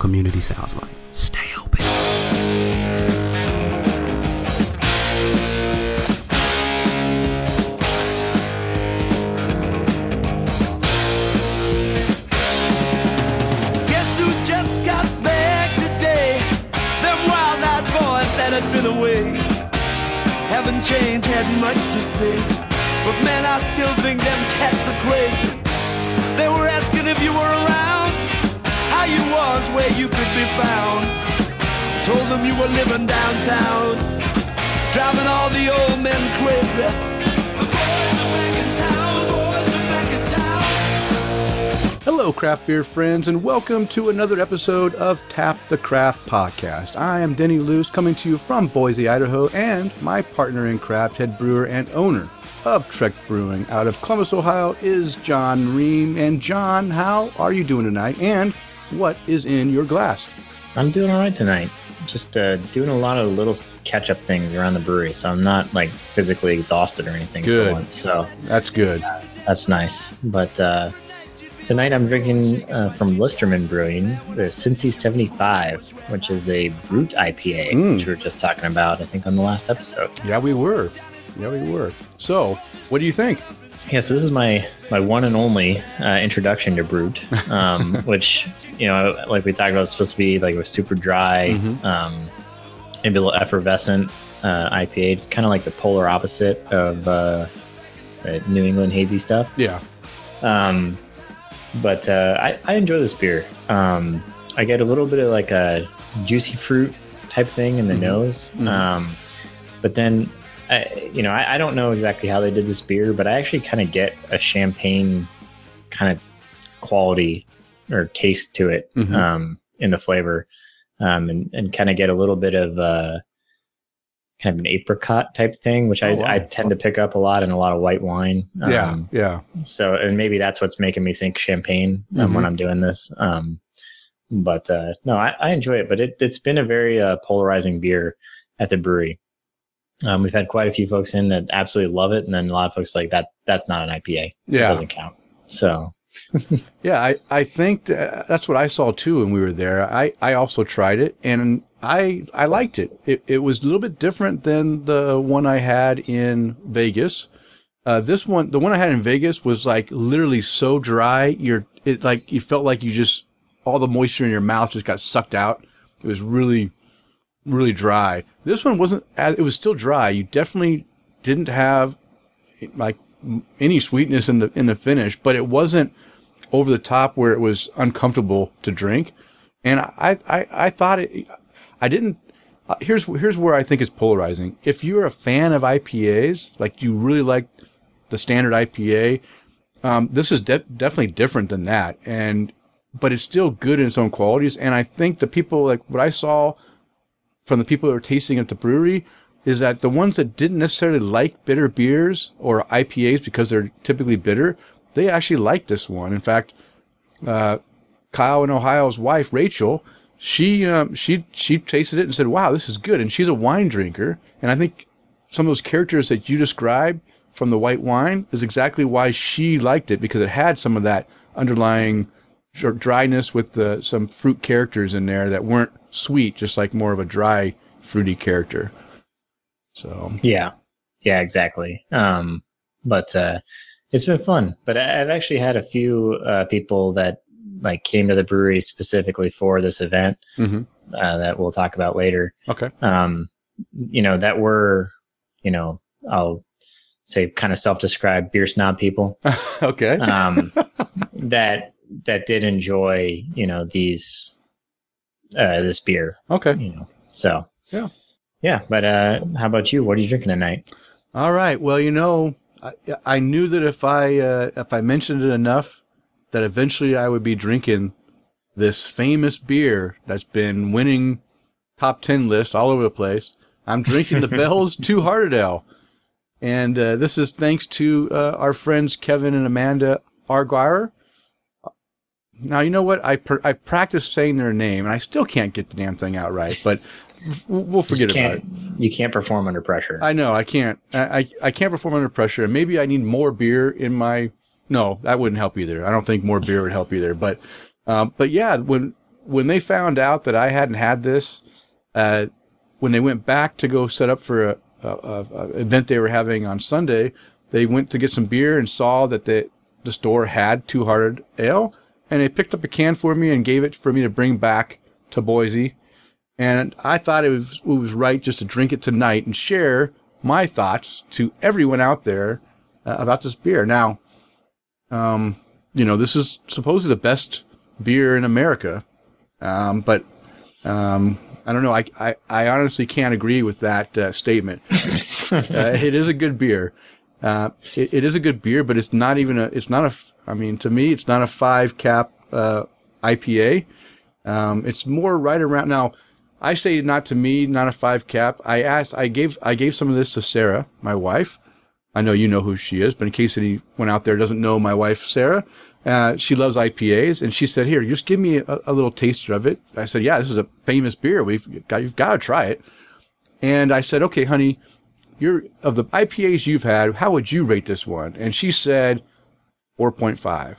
community sounds like. Stay open. Guess who just got back today? Them wild-eyed boys that had been away haven't changed, had much to say. But man, I still think them you were living downtown, driving all the old men crazy. The boys are back in town, boys are back in town. Hello, craft beer friends, and welcome to another episode of Tap the Craft Podcast. I am Denny Luce, coming to you from Boise, Idaho, and my partner in craft, head brewer and owner of Trek Brewing out of Columbus, Ohio, is John Ream. And John, how are you doing tonight? And what is in your glass? I'm doing all right tonight. Just uh, doing a lot of little catch up things around the brewery, so I'm not like physically exhausted or anything Good. for once. So That's good. that's nice. But uh, tonight I'm drinking uh, from Listermann Brewing the Cincy 75, which is a brut IPA, Mm. which we were just talking about, I think, on the last episode. Yeah, we were. Yeah, we were. So, what do you think? Yeah, so this is my my one and only uh, introduction to brut, um, which you know, like we talked about, it's supposed to be like a super dry, Mhm. um, maybe a little effervescent uh, IPA. It's kind of like the polar opposite of uh, the New England hazy stuff. Yeah. Um, but uh, I, I enjoy this beer. Um, I get a little bit of like a juicy fruit type thing in the Mhm. nose. Mhm. Um, but then, I, you know, I, I don't know exactly how they did this beer, but I actually kind of get a champagne kind of quality or taste to it Mhm. um, in the flavor, um, and, and kind of get a little bit of uh, kind of an apricot type thing, which I, Oh, wow. I tend to pick up a lot in a lot of white wine. Yeah. Um, Yeah. so, and maybe that's what's making me think champagne um, when Mhm. I'm doing this. Um, but uh, no, I, I enjoy it. But it, it's been a very uh, polarizing beer at the brewery. Um, we've had quite a few folks in that absolutely love it, and then a lot of folks like that. That's not an IPA. It Yeah. doesn't count. So, Yeah, I, I think that, that's what I saw too when we were there. I, I also tried it and I I liked it. It it was a little bit different than the one I had in Vegas. Uh, this one, the one I had in Vegas was like literally so dry. You're it like you felt like you just all the moisture in your mouth just got sucked out. It was really really dry. This one wasn't. as It was still dry. You definitely didn't have like any sweetness in the in the finish, but it wasn't over the top where it was uncomfortable to drink. And I, I, I thought it, I didn't, uh, here's, here's where I think it's polarizing. If you're a fan of IPAs, like you really like the standard IPA, um, this is de- definitely different than that. And, but it's still good in its own qualities. And I think the people, like what I saw from the people that were tasting at the brewery, is that the ones that didn't necessarily like bitter beers or IPAs because they're typically bitter, they actually liked this one. In fact, uh, Kyle in Ohio's wife, Rachel, she um, she she tasted it and said, "Wow, this is good." And she's a wine drinker, and I think some of those characters that you described from the white wine is exactly why she liked it because it had some of that underlying dryness with the, some fruit characters in there that weren't sweet, just like more of a dry, fruity character. So yeah, yeah, exactly. Um, but uh, it's been fun. But I- I've actually had a few uh, people that like came to the brewery specifically for this event Mhm. uh, that we'll talk about later. okay, um, you know, that were, you know, I'll say kind of self-described beer snob people okay, um, that that did enjoy, you know, these uh, this beer, okay. you know. So Yeah. yeah. But uh, how about you? What are you drinking tonight? All right. Well, you know, I, I knew that if I uh, if I mentioned it enough, that eventually I would be drinking this famous beer that's been winning top ten lists all over the place. I'm drinking the Bell's Two Hearted Ale, and uh, this is thanks to uh, our friends Kevin and Amanda Arguire. Now you know what I pr- I practiced saying their name, and I still can't get the damn thing out right, but we'll forget about it. You can't perform under pressure. I know I can't. I, I I can't perform under pressure, and maybe I need more beer in my. No, that wouldn't help either. I don't think more beer would help either. But, um, but yeah, when when they found out that I hadn't had this, uh, when they went back to go set up for a, a, a, a event they were having on Sunday, they went to get some beer and saw that the the store had Two Hearted Ale, and they picked up a can for me and gave it for me to bring back to Boise. And I thought it was it was right just to drink it tonight and share my thoughts to everyone out there uh, about this beer. Now, um, you know, this is supposedly the best beer in America, um, but um, I don't know. I, I, I honestly can't agree with that uh, statement. uh, it is a good beer. Uh, it, it is a good beer, but it's not even a. It's not a. I mean, to me, it's not a five cap uh, IPA. Um, it's more right around now. I say not to me, not a five cap. I asked. I gave. I gave some of this to Sarah, my wife. I know you know who she is, but in case anyone out there doesn't know my wife, Sarah, uh, she loves IPAs, and she said, "Here, just give me a, a, little taster of it." I said, "Yeah, this is a famous beer. We've got you've got to try it." And I said, "Okay, honey, you're of the IPAs you've had. How would you rate this one?" And she said, 4.5.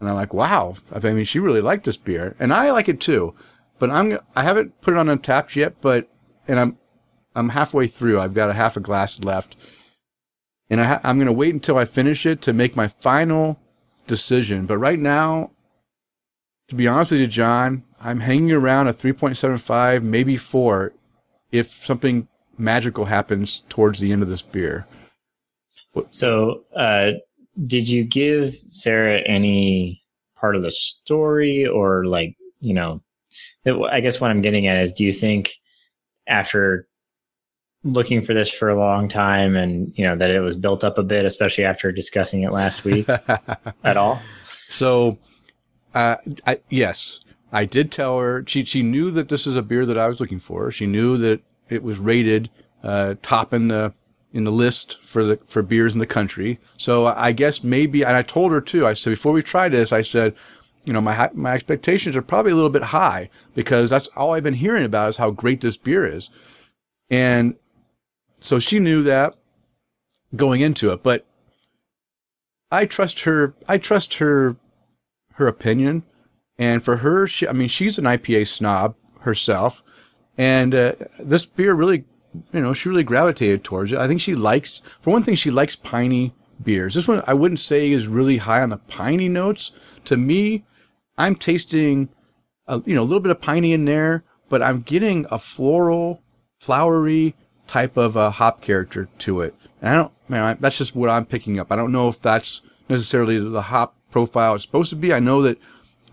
And I'm like, "Wow! I mean, she really liked this beer, and I like it too." But I'm I haven't put it on Untappd yet, but and I'm I'm halfway through. I've got a half a glass left, and I I'm going to wait until I finish it to make my final decision. But right now, to be honest with you, John, I'm hanging around a 3.75, maybe four, if something magical happens towards the end of this beer. So, uh, did you give Sarah any part of the story or like, you know, I guess what I'm getting at is do you think after looking for this for a long time and you know that it was built up a bit especially after discussing it last week at all? So uh, I, yes i did tell her she, she knew that this is a beer that i was looking for. She knew that it was rated uh, top in the in the list for the for beers in the country so i guess maybe and i told her too i said before we try this i said you know my my expectations are probably a little bit high because that's all i've been hearing about is how great this beer is and so she knew that going into it, but I trust her. I trust her, her opinion. And for her, she, I mean, she's an IPA snob herself. And uh, this beer really, you know, she really gravitated towards it. I think she likes, for one thing, she likes piney beers. This one I wouldn't say is really high on the piney notes. To me, I'm tasting, a, you know, a little bit of piney in there, but I'm getting a floral, flowery, type of a hop character to it. And I don't, man, that's just what I'm picking up. I don't know if that's necessarily the hop profile it's supposed to be. I know that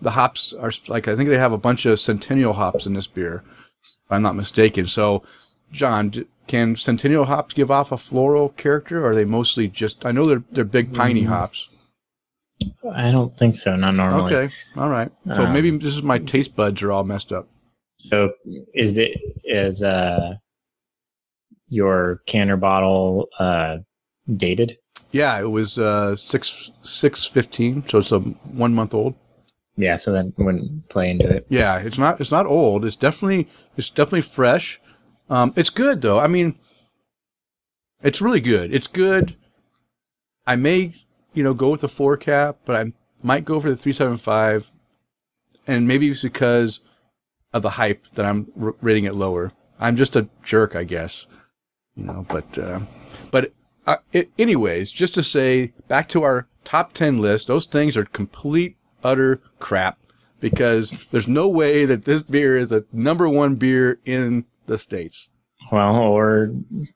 the hops are like, I think they have a bunch of Centennial hops in this beer, if I'm not mistaken. So, John, can Centennial hops give off a floral character? Or are they mostly just, I know they're, they're big piney mm. hops. I don't think so. Not normally. Okay. All right. So um, maybe this is my taste buds are all messed up. So is it, is, uh, your canner bottle uh, dated? Yeah, it was uh, six six fifteen, so it's a one month old. Yeah, so that wouldn't play into it. Yeah, it's not it's not old. It's definitely it's definitely fresh. Um, it's good though. I mean, it's really good. It's good. I may you know go with the four cap, but I might go for the three seven five, and maybe it's because of the hype that I'm rating it lower. I'm just a jerk, I guess you know, but, uh, but, uh, it, anyways, just to say back to our top 10 list, those things are complete, utter crap because there's no way that this beer is the number one beer in the States. Well, or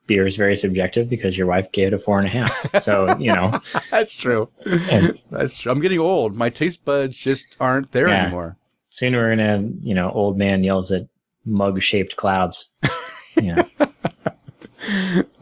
beer is very subjective because your wife gave it a four and a half. So, you know. That's true. And, That's true. I'm getting old. My taste buds just aren't there yeah. anymore. Soon we're going to, you know, old man yells at mug shaped clouds. Yeah.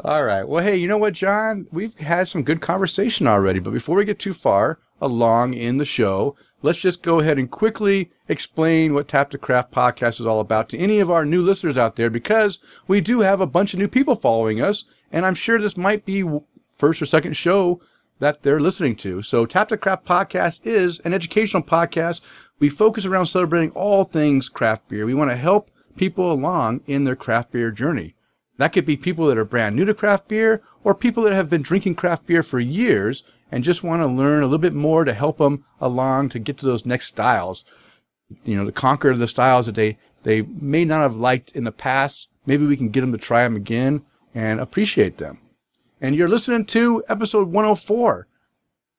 All right. Well, hey, you know what, John? We've had some good conversation already, but before we get too far along in the show, let's just go ahead and quickly explain what Tap to Craft podcast is all about to any of our new listeners out there because we do have a bunch of new people following us, and I'm sure this might be first or second show that they're listening to. So, Tap to Craft podcast is an educational podcast. We focus around celebrating all things craft beer. We want to help people along in their craft beer journey. That could be people that are brand new to craft beer or people that have been drinking craft beer for years and just want to learn a little bit more to help them along to get to those next styles. you know, to conquer the styles that they, they may not have liked in the past. Maybe we can get them to try them again and appreciate them. And you're listening to episode 104.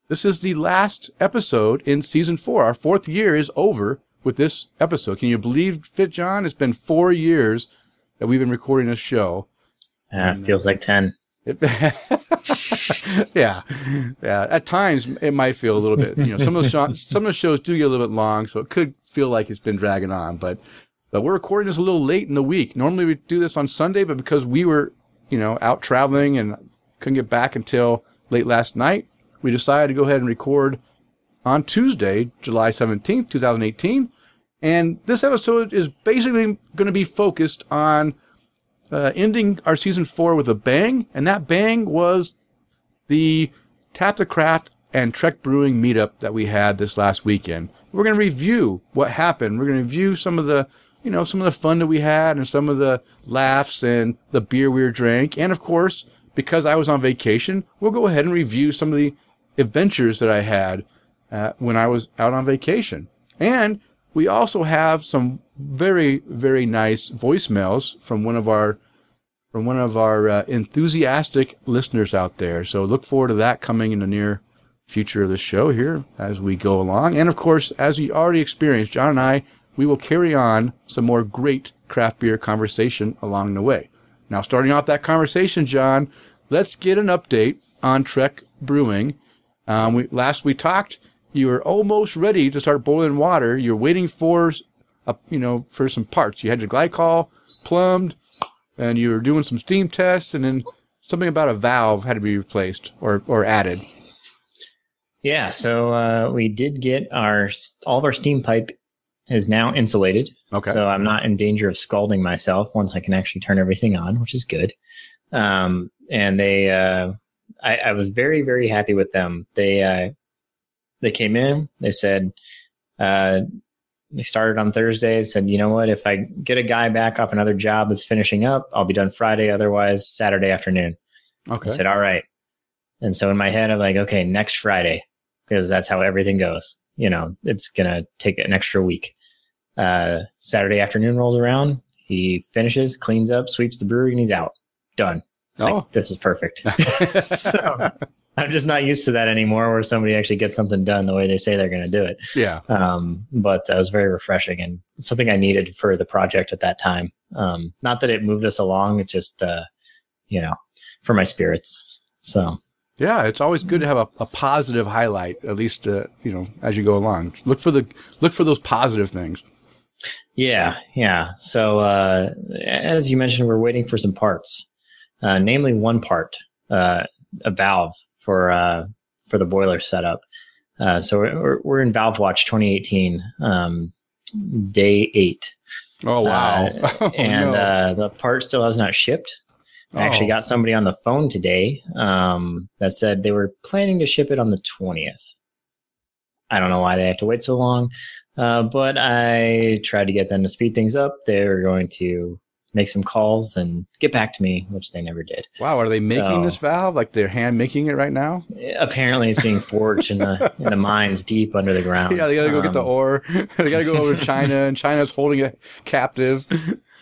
This is the last episode in season four. Our fourth year is over with this episode. Can you believe, Fit John? It's been four years that we've been recording this show. Uh, feels like 10. It, yeah, yeah. At times, it might feel a little bit. You know, some of the shows, some of the shows do get a little bit long, so it could feel like it's been dragging on. But but we're recording this a little late in the week. Normally we do this on Sunday, but because we were you know out traveling and couldn't get back until late last night, we decided to go ahead and record on Tuesday, July seventeenth, two thousand eighteen. And this episode is basically going to be focused on uh, ending our season four with a bang, and that bang was the Tap the Craft and Trek Brewing meetup that we had this last weekend. We're going to review what happened. We're going to review some of the, you know, some of the fun that we had and some of the laughs and the beer we drank. And of course, because I was on vacation, we'll go ahead and review some of the adventures that I had uh, when I was out on vacation. And we also have some very, very nice voicemails from one of our from one of our uh, enthusiastic listeners out there. So look forward to that coming in the near future of the show here as we go along. And of course, as you already experienced, John and I, we will carry on some more great craft beer conversation along the way. Now, starting off that conversation, John, let's get an update on Trek Brewing. Um, we, last we talked, you were almost ready to start boiling water. You're waiting for, you know, for some parts. You had your glycol plumbed and you were doing some steam tests, and then something about a valve had to be replaced or or added. Yeah, so uh, we did get our all of our steam pipe is now insulated. Okay. So I'm not in danger of scalding myself once I can actually turn everything on, which is good. Um, and they, uh, I, I, was very very happy with them. They uh, they came in. They said, uh, started on Thursday. Said, you know what? If I get a guy back off another job that's finishing up, I'll be done Friday. Otherwise, Saturday afternoon. Okay. I said, all right. And so in my head, I'm like, okay, next Friday, because that's how everything goes. You know, it's gonna take an extra week. Uh, Saturday afternoon rolls around. He finishes, cleans up, sweeps the brewery, and he's out. Done. It's oh, like, this is perfect. so I'm just not used to that anymore, where somebody actually gets something done the way they say they're going to do it. Yeah. Um, but it was very refreshing and something I needed for the project at that time. Um, not that it moved us along, it just, uh, you know, for my spirits. So. Yeah, it's always good to have a, a positive highlight, at least uh, you know as you go along. Look for the look for those positive things. Yeah, yeah. So uh, as you mentioned, we're waiting for some parts, uh, namely one part, uh, a valve for uh, for the boiler setup. Uh, so we're, we're in Valve Watch 2018, um, day eight. Oh wow! Uh, oh, and no. uh, the part still has not shipped. I oh. actually got somebody on the phone today um, that said they were planning to ship it on the 20th. I don't know why they have to wait so long, uh, but I tried to get them to speed things up. They're going to make some calls and get back to me, which they never did. Wow, are they making so, this valve? Like they're hand making it right now? Apparently, it's being forged in the in the mines deep under the ground. Yeah, they got to go um, get the um, ore. they got to go over to China, and China's holding it captive.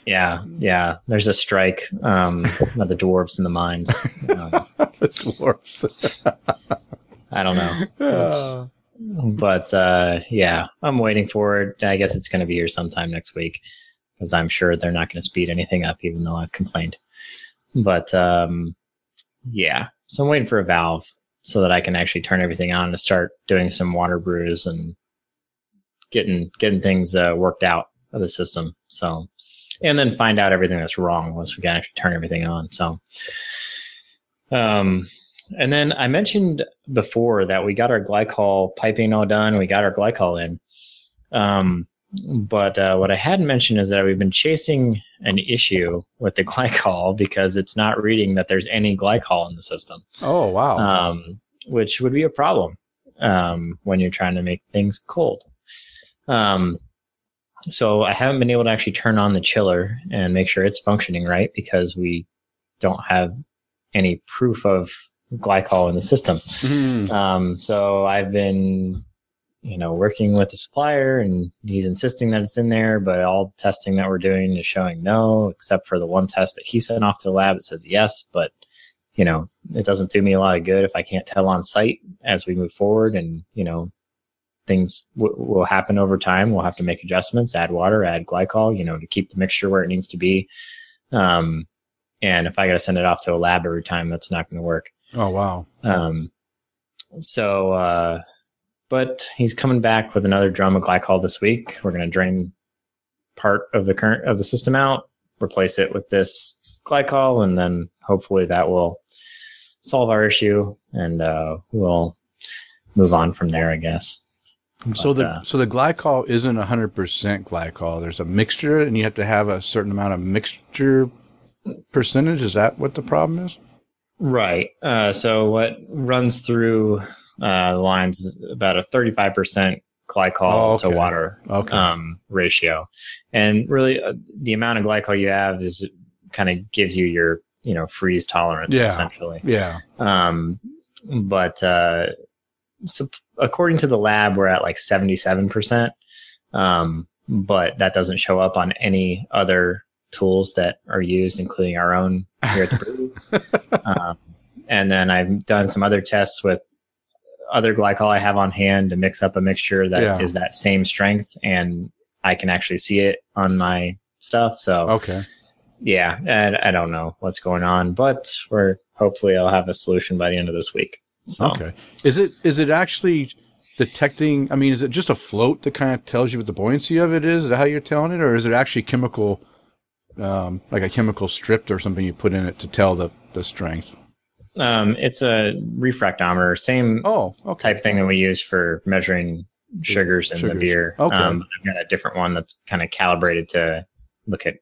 Yeah, yeah. There's a strike um, of the dwarves in the mines. Um, the dwarves. I don't know. but uh, yeah, I'm waiting for it. I guess it's going to be here sometime next week because I'm sure they're not going to speed anything up, even though I've complained. But um, yeah, so I'm waiting for a valve so that I can actually turn everything on to start doing some water brews and getting getting things uh, worked out of the system. So, and then find out everything that's wrong once we can actually turn everything on. So, um, and then I mentioned before that we got our glycol piping all done. We got our glycol in. Um, but uh, what I hadn't mentioned is that we've been chasing an issue with the glycol because it's not reading that there's any glycol in the system. Oh, wow. Um, which would be a problem um, when you're trying to make things cold. Um, so I haven't been able to actually turn on the chiller and make sure it's functioning right because we don't have any proof of glycol in the system. Mm-hmm. Um, so I've been you know, working with the supplier and he's insisting that it's in there, but all the testing that we're doing is showing no, except for the one test that he sent off to the lab that says yes. But, you know, it doesn't do me a lot of good if I can't tell on site as we move forward and, you know, things w- will happen over time. We'll have to make adjustments, add water, add glycol, you know, to keep the mixture where it needs to be. Um, and if I got to send it off to a lab every time, that's not going to work. Oh wow. Um, so, uh, but he's coming back with another drum of glycol this week. We're going to drain part of the current of the system out, replace it with this glycol, and then hopefully that will solve our issue, and uh, we'll move on from there, I guess. so But, the uh, so the glycol isn't hundred percent glycol. There's a mixture, and you have to have a certain amount of mixture percentage. Is that what the problem is? Right. Uh, so what runs through uh, the lines is about a 35% glycol Oh, to water Okay. um, ratio. And really, uh, the amount of glycol you have is kind of gives you your, you know, freeze tolerance Yeah. essentially. yeah. Um, but uh, so according to the lab, we're at like 77%. Um, but that doesn't show up on any other tools that are used, including our own here at the brewery. um, and then I've done some other tests with other glycol I have on hand to mix up a mixture that is Yeah. that same strength, and I can actually see it on my stuff. So Okay. yeah, and I don't know what's going on, but we're hopefully I'll have a solution by the end of this week. So Okay. Is it is it actually detecting? I mean, is it just a float that kind of tells you what the buoyancy of it is? Is that how you're telling it, or is it actually chemical, um, like a chemical strip or something you put in it to tell the the strength? Um, it's a refractometer, same Oh, okay. type thing that we use for measuring sugars in the beer. Okay. Um, but I've got a different one that's kind of calibrated to look at,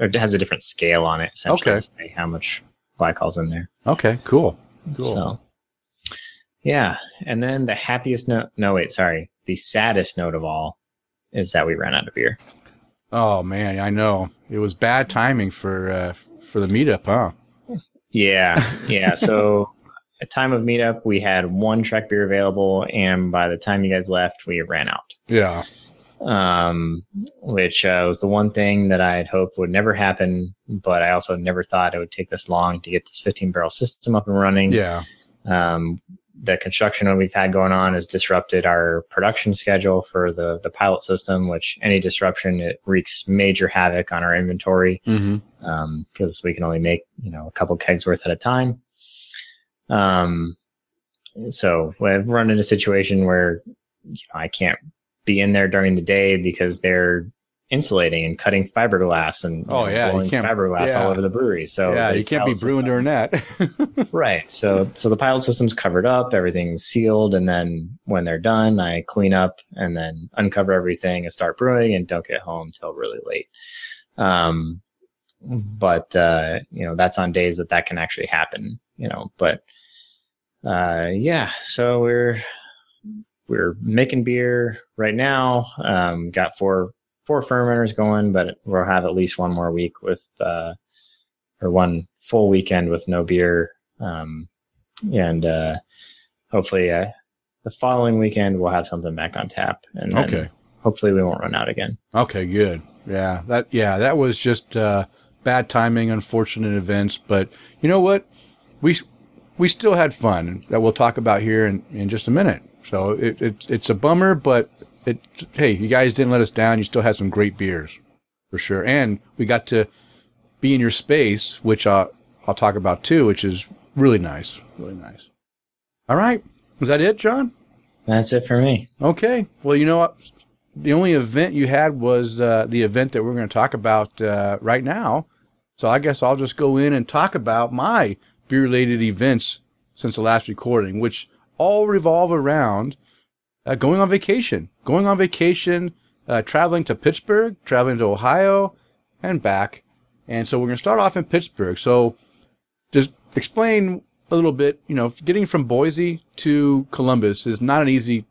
or it has a different scale on it, essentially, Okay. to say how much glycol's in there. Okay. Cool. Cool. So, yeah. And then the happiest note, no, wait, sorry. The saddest note of all is that we ran out of beer. Oh man, I know it was bad timing for uh, for the meetup, huh? Yeah. Yeah. So, at time of meetup, we had one Trek beer available. And by the time you guys left, we ran out. Yeah. um, which uh, was the one thing that I had hoped would never happen. But I also never thought it would take this long to get this 15 barrel system up and running. Yeah. Um, the construction that we've had going on has disrupted our production schedule for the the pilot system. Which any disruption it wreaks major havoc on our inventory Mm-hmm. Because we can only make you know a couple kegs worth at a time. Um, so I've run into a situation where you know I can't be in there during the day because they're insulating and cutting fiberglass and you Oh, know, yeah, blowing fiberglass yeah. all over the brewery. So yeah, you can't be brewing system- during that. right. So so the pilot system's covered up, everything's sealed, and then when they're done, I clean up and then uncover everything and start brewing and don't get home till really late. Um, but uh, you know that's on days that that can actually happen. You know, but uh, yeah. So we're we're making beer right now. Um, got four four fermenters going, but we'll have at least one more week with uh, or one full weekend with no beer. Um, and uh, hopefully, uh, the following weekend we'll have something back on tap. And then okay. hopefully we won't run out again. Okay, good. Yeah, that yeah, that was just uh, bad timing, unfortunate events. But you know what? We we still had fun that we'll talk about here in, in just a minute. So it, it it's a bummer, but it hey, you guys didn't let us down. You still had some great beers for sure, and we got to be in your space, which I'll, I'll talk about too, which is really nice, really nice. All right, is that it, John? That's it for me. Okay. Well, you know what? The only event you had was uh, the event that we're going to talk about uh, right now. So I guess I'll just go in and talk about my beer related events since the last recording, which all revolve around uh, going on vacation, going on vacation, uh, traveling to Pittsburgh, traveling to Ohio, and back. And so we're going to start off in Pittsburgh. So just explain a little bit, you know, getting from Boise to Columbus is not an easy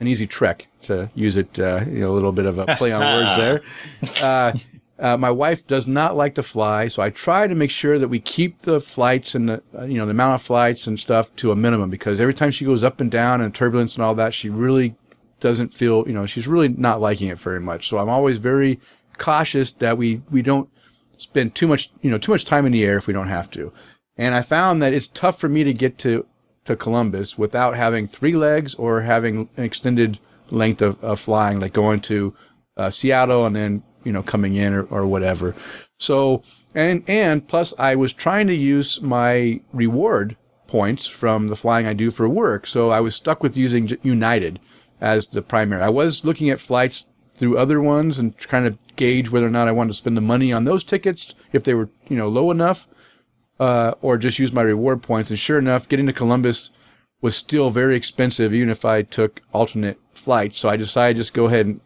an easy trek to use it, uh, you know, a little bit of a play on words there. Uh, my wife does not like to fly, so I try to make sure that we keep the flights and the uh, you know the amount of flights and stuff to a minimum because every time she goes up and down and turbulence and all that, she really doesn't feel you know she's really not liking it very much. So I'm always very cautious that we we don't spend too much you know too much time in the air if we don't have to. And I found that it's tough for me to get to to Columbus without having three legs or having an extended length of, of flying, like going to uh, Seattle and then you know coming in or, or whatever. So and and plus I was trying to use my reward points from the flying I do for work, so I was stuck with using United as the primary. I was looking at flights through other ones and trying to gauge whether or not I wanted to spend the money on those tickets if they were you know low enough, uh, or just use my reward points. And sure enough, getting to Columbus was still very expensive, even if I took alternate flights. So I decided just go ahead and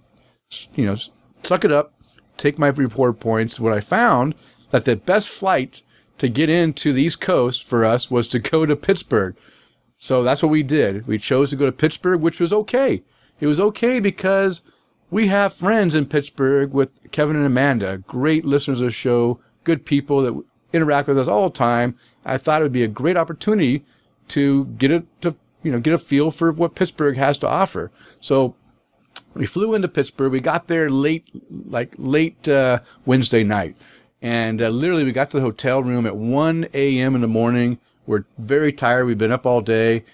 you know suck it up, take my report points. What I found that the best flight to get into the East Coast for us was to go to Pittsburgh. So that's what we did. We chose to go to Pittsburgh, which was okay. It was okay because we have friends in Pittsburgh with Kevin and Amanda, great listeners of the show, good people that interact with us all the time. I thought it would be a great opportunity to get a to you know get a feel for what Pittsburgh has to offer. So we flew into Pittsburgh. We got there late, like late uh, Wednesday night, and uh, literally we got to the hotel room at 1 a.m. in the morning. We're very tired. We've been up all day,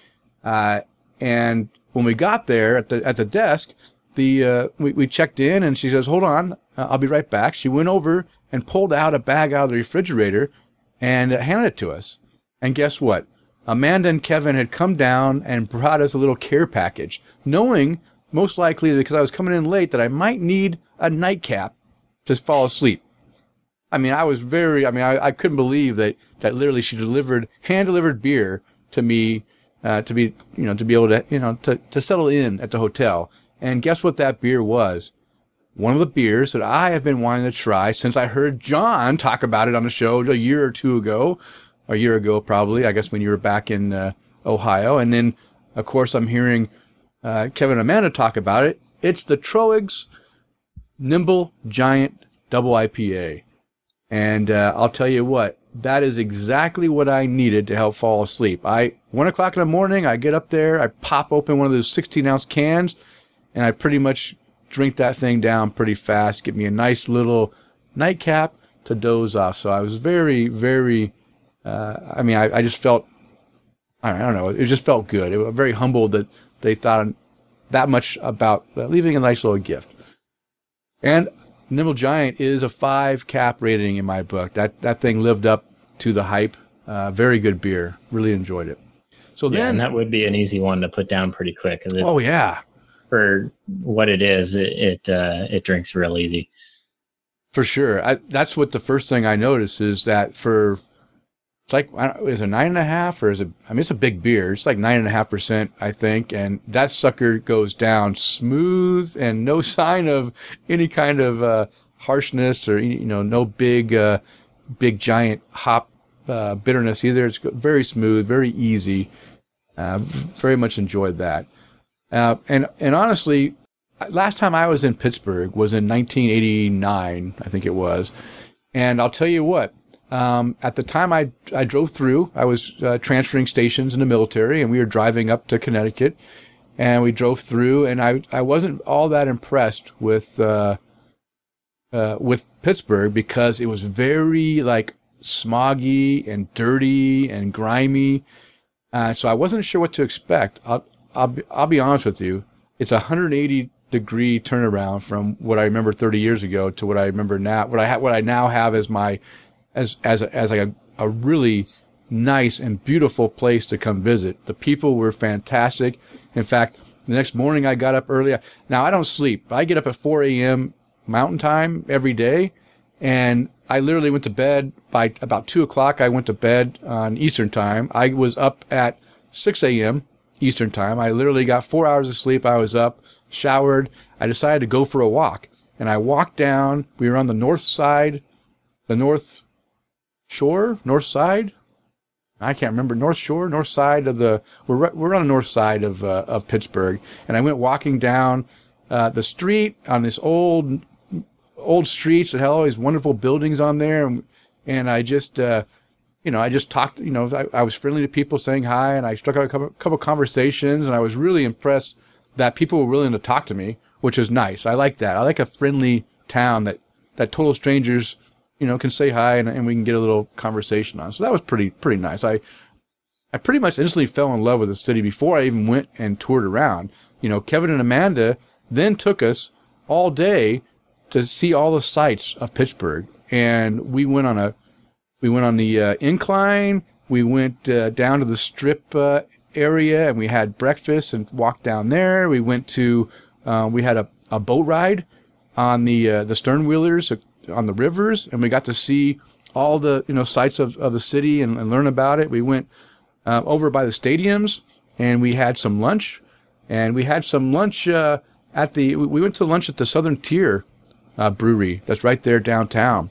uh, and when we got there at the at the desk, the uh, we, we checked in, and she says, "Hold on, uh, I'll be right back." She went over and pulled out a bag out of the refrigerator and handed it to us. And guess what? Amanda and Kevin had come down and brought us a little care package, knowing most likely because I was coming in late that I might need a nightcap to fall asleep. I mean, I was very, I mean, I, I couldn't believe that, that literally she delivered, hand delivered beer to me, uh, to be, you know, to be able to, you know, to, to settle in at the hotel. And guess what that beer was? One of the beers that I have been wanting to try since I heard John talk about it on the show a year or two ago, a year ago, probably, I guess when you were back in uh, Ohio. And then, of course, I'm hearing uh, Kevin and Amanda talk about it. It's the Troegs Nimble Giant Double IPA. And uh, I'll tell you what, that is exactly what I needed to help fall asleep. I one o'clock in the morning, I get up there, I pop open one of those 16 ounce cans, and I pretty much drink that thing down pretty fast. Get me a nice little nightcap to doze off. So I was very, very. Uh, I mean, I, I just felt. I don't know. It just felt good. It was very humbled that they thought that much about leaving a nice little gift. And Nimble Giant is a five cap rating in my book. That that thing lived up to the hype. Uh, very good beer. Really enjoyed it. So yeah, then, and that would be an easy one to put down pretty quick. It, oh yeah, for what it is, it it, uh, it drinks real easy. For sure. I, that's what the first thing I noticed is that for it's like is it nine and a half or is it? I mean, it's a big beer. It's like nine and a half percent, I think, and that sucker goes down smooth and no sign of any kind of uh, harshness or you know, no big, uh, big giant hop uh, bitterness either. It's very smooth, very easy. Uh, very much enjoyed that. Uh, and and honestly, last time I was in Pittsburgh was in 1989, I think it was. And I'll tell you what, um, at the time I, I drove through, I was uh, transferring stations in the military and we were driving up to Connecticut and we drove through and I, I wasn't all that impressed with, uh, uh, with Pittsburgh because it was very like smoggy and dirty and grimy. Uh, so I wasn't sure what to expect. I'll, I'll be, I'll be honest with you. It's a 180 degree turnaround from what I remember 30 years ago to what I remember now, what I ha- what I now have as my as as a, as like a, a really nice and beautiful place to come visit. The people were fantastic. In fact, the next morning I got up early. Now I don't sleep. I get up at 4 a.m. Mountain Time every day, and I literally went to bed by about two o'clock. I went to bed on Eastern Time. I was up at 6 a.m. Eastern Time. I literally got four hours of sleep. I was up, showered. I decided to go for a walk, and I walked down. We were on the north side, the north shore, north side. I can't remember north shore, north side of the. We're we're on the north side of uh, of Pittsburgh, and I went walking down uh, the street on this old old streets that had all these wonderful buildings on there, and, and I just, uh, you know, I just talked. You know, I, I, was friendly to people, saying hi, and I struck out a couple, couple conversations, and I was really impressed that people were willing to talk to me, which is nice. I like that. I like a friendly town that that total strangers, you know, can say hi and, and we can get a little conversation on. So that was pretty pretty nice. I I pretty much instantly fell in love with the city before I even went and toured around. You know, Kevin and Amanda then took us all day to see all the sights of Pittsburgh, and we went on a we went on the uh, incline. We went uh, down to the strip uh, area, and we had breakfast and walked down there. We went to uh, we had a, a boat ride on the uh, the stern wheelers on the rivers, and we got to see all the you know sights of, of the city and, and learn about it. We went uh, over by the stadiums and we had some lunch, and we had some lunch uh, at the. We went to lunch at the Southern Tier uh, Brewery that's right there downtown.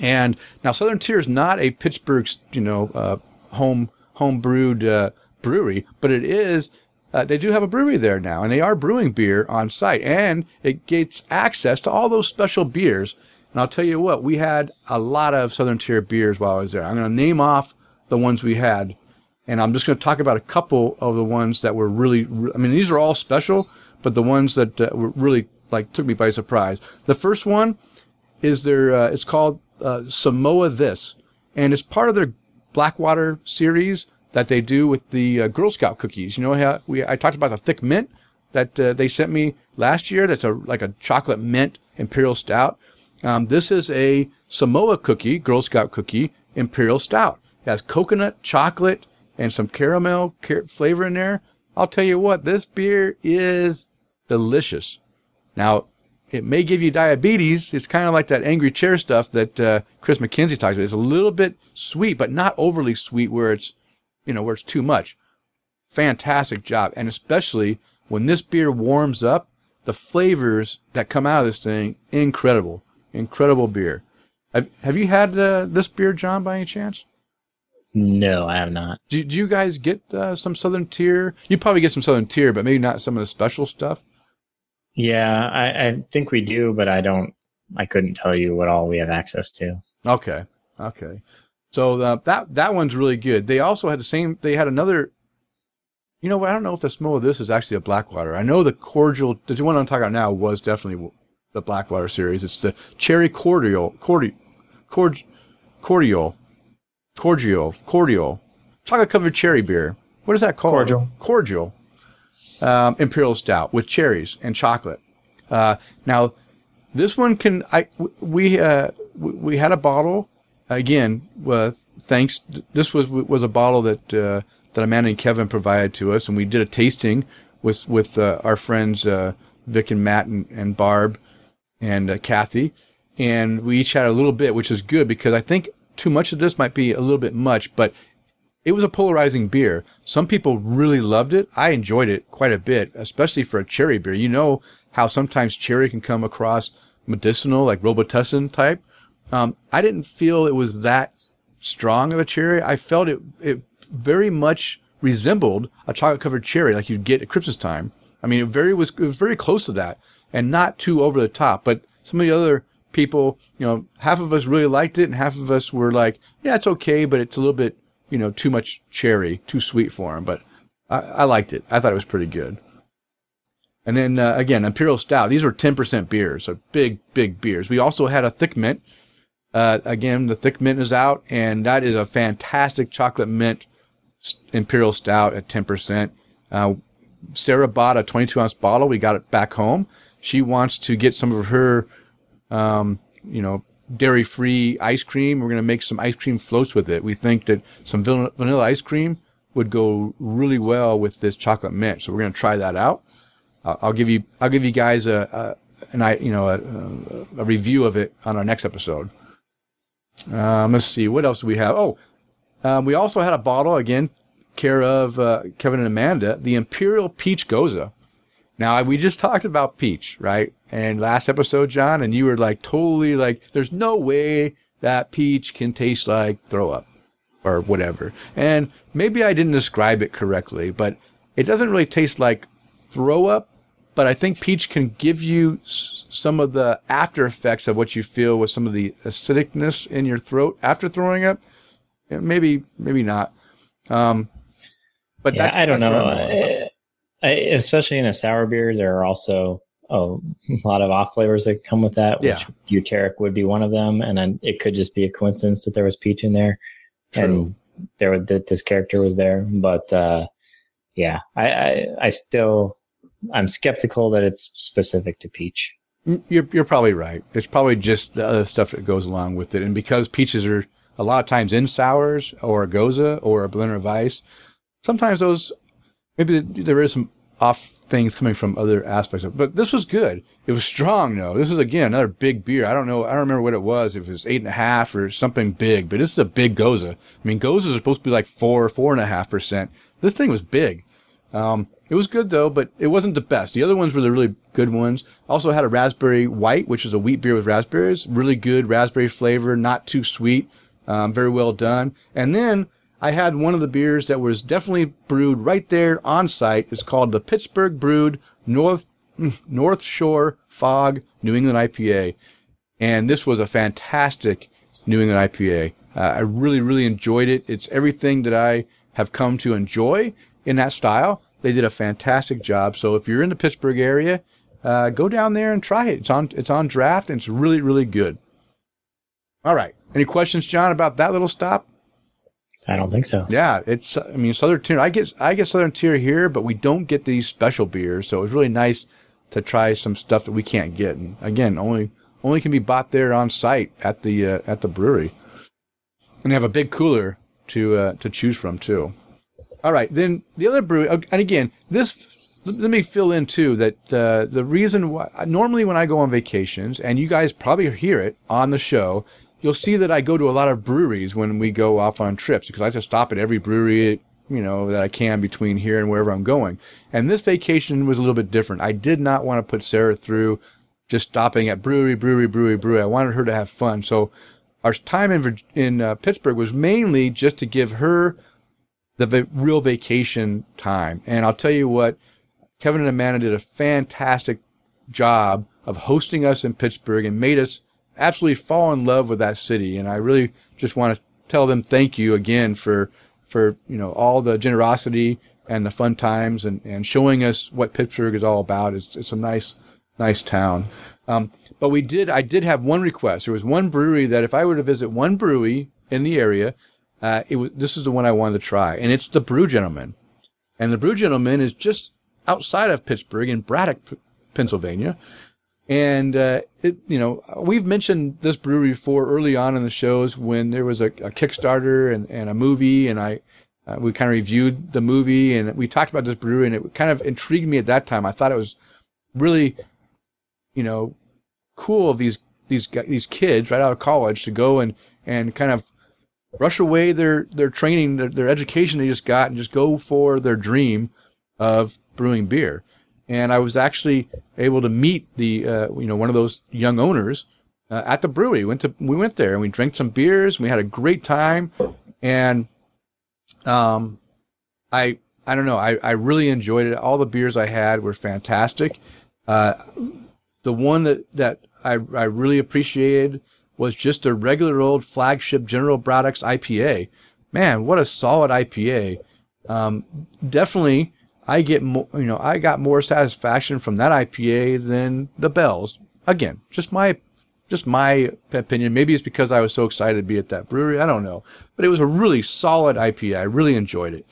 And now Southern Tier is not a Pittsburgh you know uh, home home brewed brewery, but it is uh, they do have a brewery there now, and they are brewing beer on site, and it gets access to all those special beers. And I'll tell you what, we had a lot of Southern Tier beers while I was there. I'm going to name off the ones we had, and I'm just going to talk about a couple of the ones that were really. I mean, these are all special, but the ones that uh, were really like took me by surprise. The first one is their. Uh, it's called uh, Samoa This, and it's part of their Blackwater series that they do with the uh, Girl Scout cookies. You know how we I talked about the thick mint that uh, they sent me last year. That's a like a chocolate mint imperial stout. Um, this is a Samoa cookie, Girl Scout cookie imperial stout. It has coconut, chocolate, and some caramel car- flavor in there. I'll tell you what, this beer is delicious. Now, it may give you diabetes. It's kind of like that angry chair stuff that uh, Chris McKenzie talks about. It's a little bit sweet, but not overly sweet where it's you know, where it's too much. Fantastic job. And especially when this beer warms up, the flavors that come out of this thing, incredible. Incredible beer. Have, have you had uh, this beer, John, by any chance? No, I have not. Do, do you guys get uh, some Southern Tier? You probably get some Southern Tier, but maybe not some of the special stuff. Yeah, I, I think we do, but I don't. I couldn't tell you what all we have access to. Okay, okay. So uh, that that one's really good. They also had the same. They had another. You know, I don't know if the smell of this is actually a Blackwater. I know the cordial. The one I'm talking about now was definitely the Blackwater series. It's the cherry cordial, cordial, cordial, cordial, cordial, cordial, chocolate covered cherry beer. What is that called? Cordial. Cordial. Um, imperial stout with cherries and chocolate. Uh, now, this one can I we uh, we had a bottle again, uh, thanks. This was was a bottle that uh, that Amanda and Kevin provided to us, and we did a tasting with with uh, our friends uh, Vic and Matt and, and Barb and uh, Kathy, and we each had a little bit, which is good because I think too much of this might be a little bit much, but it was a polarizing beer. Some people really loved it. I enjoyed it quite a bit, especially for a cherry beer. You know how sometimes cherry can come across medicinal, like Robitussin type. Um, I didn't feel it was that strong of a cherry. I felt it, it very much resembled a chocolate covered cherry like you'd get at Christmas time. I mean, it very was, it was very close to that and not too over the top, but some of the other people, you know, half of us really liked it and half of us were like, yeah, it's okay, but it's a little bit, you know, too much cherry, too sweet for them. But I, I liked it. I thought it was pretty good. And then uh, again, Imperial Stout. These were 10% beers, so big, big beers. We also had a thick mint, uh, again, the thick mint is out, and that is a fantastic chocolate mint imperial stout at 10%. Uh, Sarah bought a 22 ounce bottle. We got it back home. She wants to get some of her, um, you know, dairy free ice cream. We're going to make some ice cream floats with it. We think that some vanilla ice cream would go really well with this chocolate mint. So we're going to try that out. I'll give you, I'll give you guys a, a an, you know, a, a, review of it on our next episode. Um, let's see, what else do we have? Oh, um, we also had a bottle again, care of uh, Kevin and Amanda, the Imperial Peach Gose. Now we just talked about peach, right? And last episode, John, and you were like totally like, there's no way that peach can taste like throw up or whatever. And maybe I didn't describe it correctly, but it doesn't really taste like throw up, but I think peach can give you s- some of the after effects of what you feel with some of the acidicness in your throat after throwing up. Maybe, maybe not. Um, but Yeah, that's, I don't know. Especially in a sour beer, there are also a lot of off flavors that come with that, which butyric would be one of them. And then it could just be a coincidence that there was peach in there. True. And there that this character was there. But uh, yeah, I, I I still I'm skeptical that it's specific to peach. Mm, You're you're probably right. It's probably just the other stuff that goes along with it, and because peaches are a lot of times in sours or a gose or a Berliner Weisse, sometimes those maybe there is some off things coming from other aspects of. it. But this was good. It was strong though. This is again another big beer. I don't know. I don't remember what it was. If it was eight and a half or something big, but this is a big gose. I mean, goses are supposed to be like four, four and a half percent. This thing was big. Um, it was good though, but it wasn't the best. The other ones were the really good ones. Also had a raspberry white, which is a wheat beer with raspberries. Really good raspberry flavor, not too sweet. Um, very well done. And then I had one of the beers that was definitely brewed right there on site. It's called the Pittsburgh Brewed North North Shore Fog New England IPA, and this was a fantastic New England IPA. Uh, I really, really enjoyed it. It's everything that I have come to enjoy in that style. They did a fantastic job. So if you're in the Pittsburgh area, uh, go down there and try it. It's on it's on draft and it's really, really good. All right. Any questions, John, about that little stop? I don't think so. Yeah, it's. I mean, Southern Tier. I get I get Southern Tier here, but we don't get these special beers, so it was really nice to try some stuff that we can't get. And again, only only can be bought there on site at the uh, at the brewery, and they have a big cooler to uh, to choose from too. All right, then the other brewery, and again, this. Let me fill in too that uh, the reason why normally when I go on vacations, and you guys probably hear it on the show, you'll see that I go to a lot of breweries when we go off on trips because I just stop at every brewery, you know, that I can between here and wherever I'm going. And this vacation was a little bit different. I did not want to put Sarah through just stopping at brewery, brewery, brewery, brewery. I wanted her to have fun. So our time in in uh, Pittsburgh was mainly just to give her the va- real vacation time. And I'll tell you what, Kevin and Amanda did a fantastic job of hosting us in Pittsburgh and made us absolutely fall in love with that city. And I really just want to tell them thank you again for, for, you know, all the generosity and the fun times and, and showing us what Pittsburgh is all about. It's, it's a nice, nice town. Um, but we did, I did have one request. There was one brewery that if I were to visit one brewery in the area, uh, it was, this is the one I wanted to try and it's the Brew Gentlemen. And the Brew Gentlemen is just outside of Pittsburgh in Braddock, Pennsylvania. And uh, it, you know, we've mentioned this brewery before early on in the shows when there was a, a Kickstarter and, and a movie, and I uh, we kind of reviewed the movie and we talked about this brewery, and it kind of intrigued me at that time. I thought it was really, you know, cool of these these these kids right out of college to go and and kind of rush away their their training, their, their education they just got, and just go for their dream of brewing beer. And I was actually able to meet the uh, you know one of those young owners uh, at the brewery. We went to we went there and we drank some beers. And we had a great time, and um, I I don't know I I really enjoyed it. All the beers I had were fantastic. Uh, the one that that I I really appreciated was just a regular old flagship General Braddock's IPA. Man, what a solid IPA. Um, definitely, I get more, you know, I got more satisfaction from that IPA than the Bells. Again, just my, just my opinion. Maybe it's because I was so excited to be at that brewery. I don't know, but it was a really solid IPA. I really enjoyed it.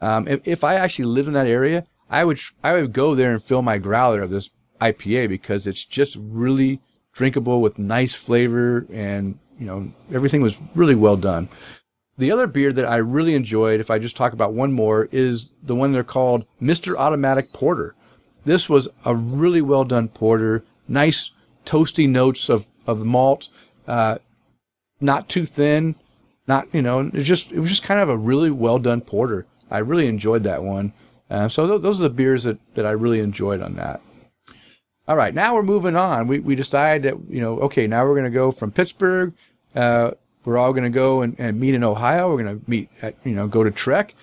Um, if, if I actually lived in that area, I would, I would go there and fill my growler of this IPA because it's just really drinkable with nice flavor and, you know, everything was really well done. The other beer that I really enjoyed, if I just talk about one more, is the one they're called Mr. Automatic Porter. This was a really well done porter, nice toasty notes of, of malt, uh, not too thin, not, you know, just, it was just kind of a really well done porter. I really enjoyed that one. Uh, so th- those are the beers that, that I really enjoyed on that. All right, now we're moving on. We, we decided that, you know, okay, now we're going to go from Pittsburgh. Uh, we're all going to go and, and meet in Ohio. We're going to meet at, you know, go to Trek.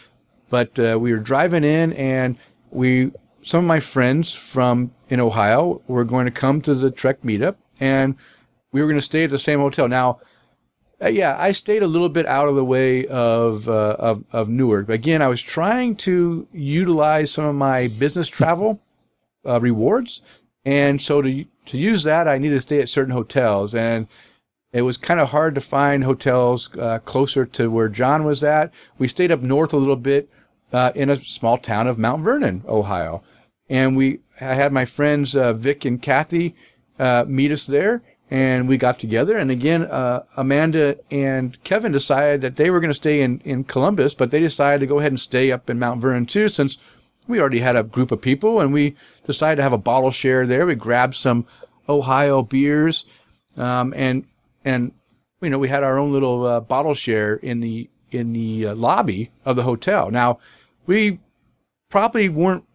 But uh, we were driving in and we, some of my friends from in Ohio were going to come to the Trek meetup, and we were going to stay at the same hotel. Now, uh, yeah, I stayed a little bit out of the way of, uh, of of Newark. But again, I was trying to utilize some of my business travel uh, rewards, and so to to use that, I needed to stay at certain hotels, and it was kind of hard to find hotels uh, closer to where John was at. We stayed up north a little bit uh, in a small town of Mount Vernon, Ohio, and we I had my friends uh, Vic and Kathy meet us there and we got together. And again, uh, Amanda and Kevin decided that they were going to stay in, in Columbus, but they decided to go ahead and stay up in Mount Vernon too, since we already had a group of people and we decided to have a bottle share there. We grabbed some Ohio beers, um, and, and, you know, we had our own little uh, bottle share in the, in the uh, lobby of the hotel. Now, we probably weren't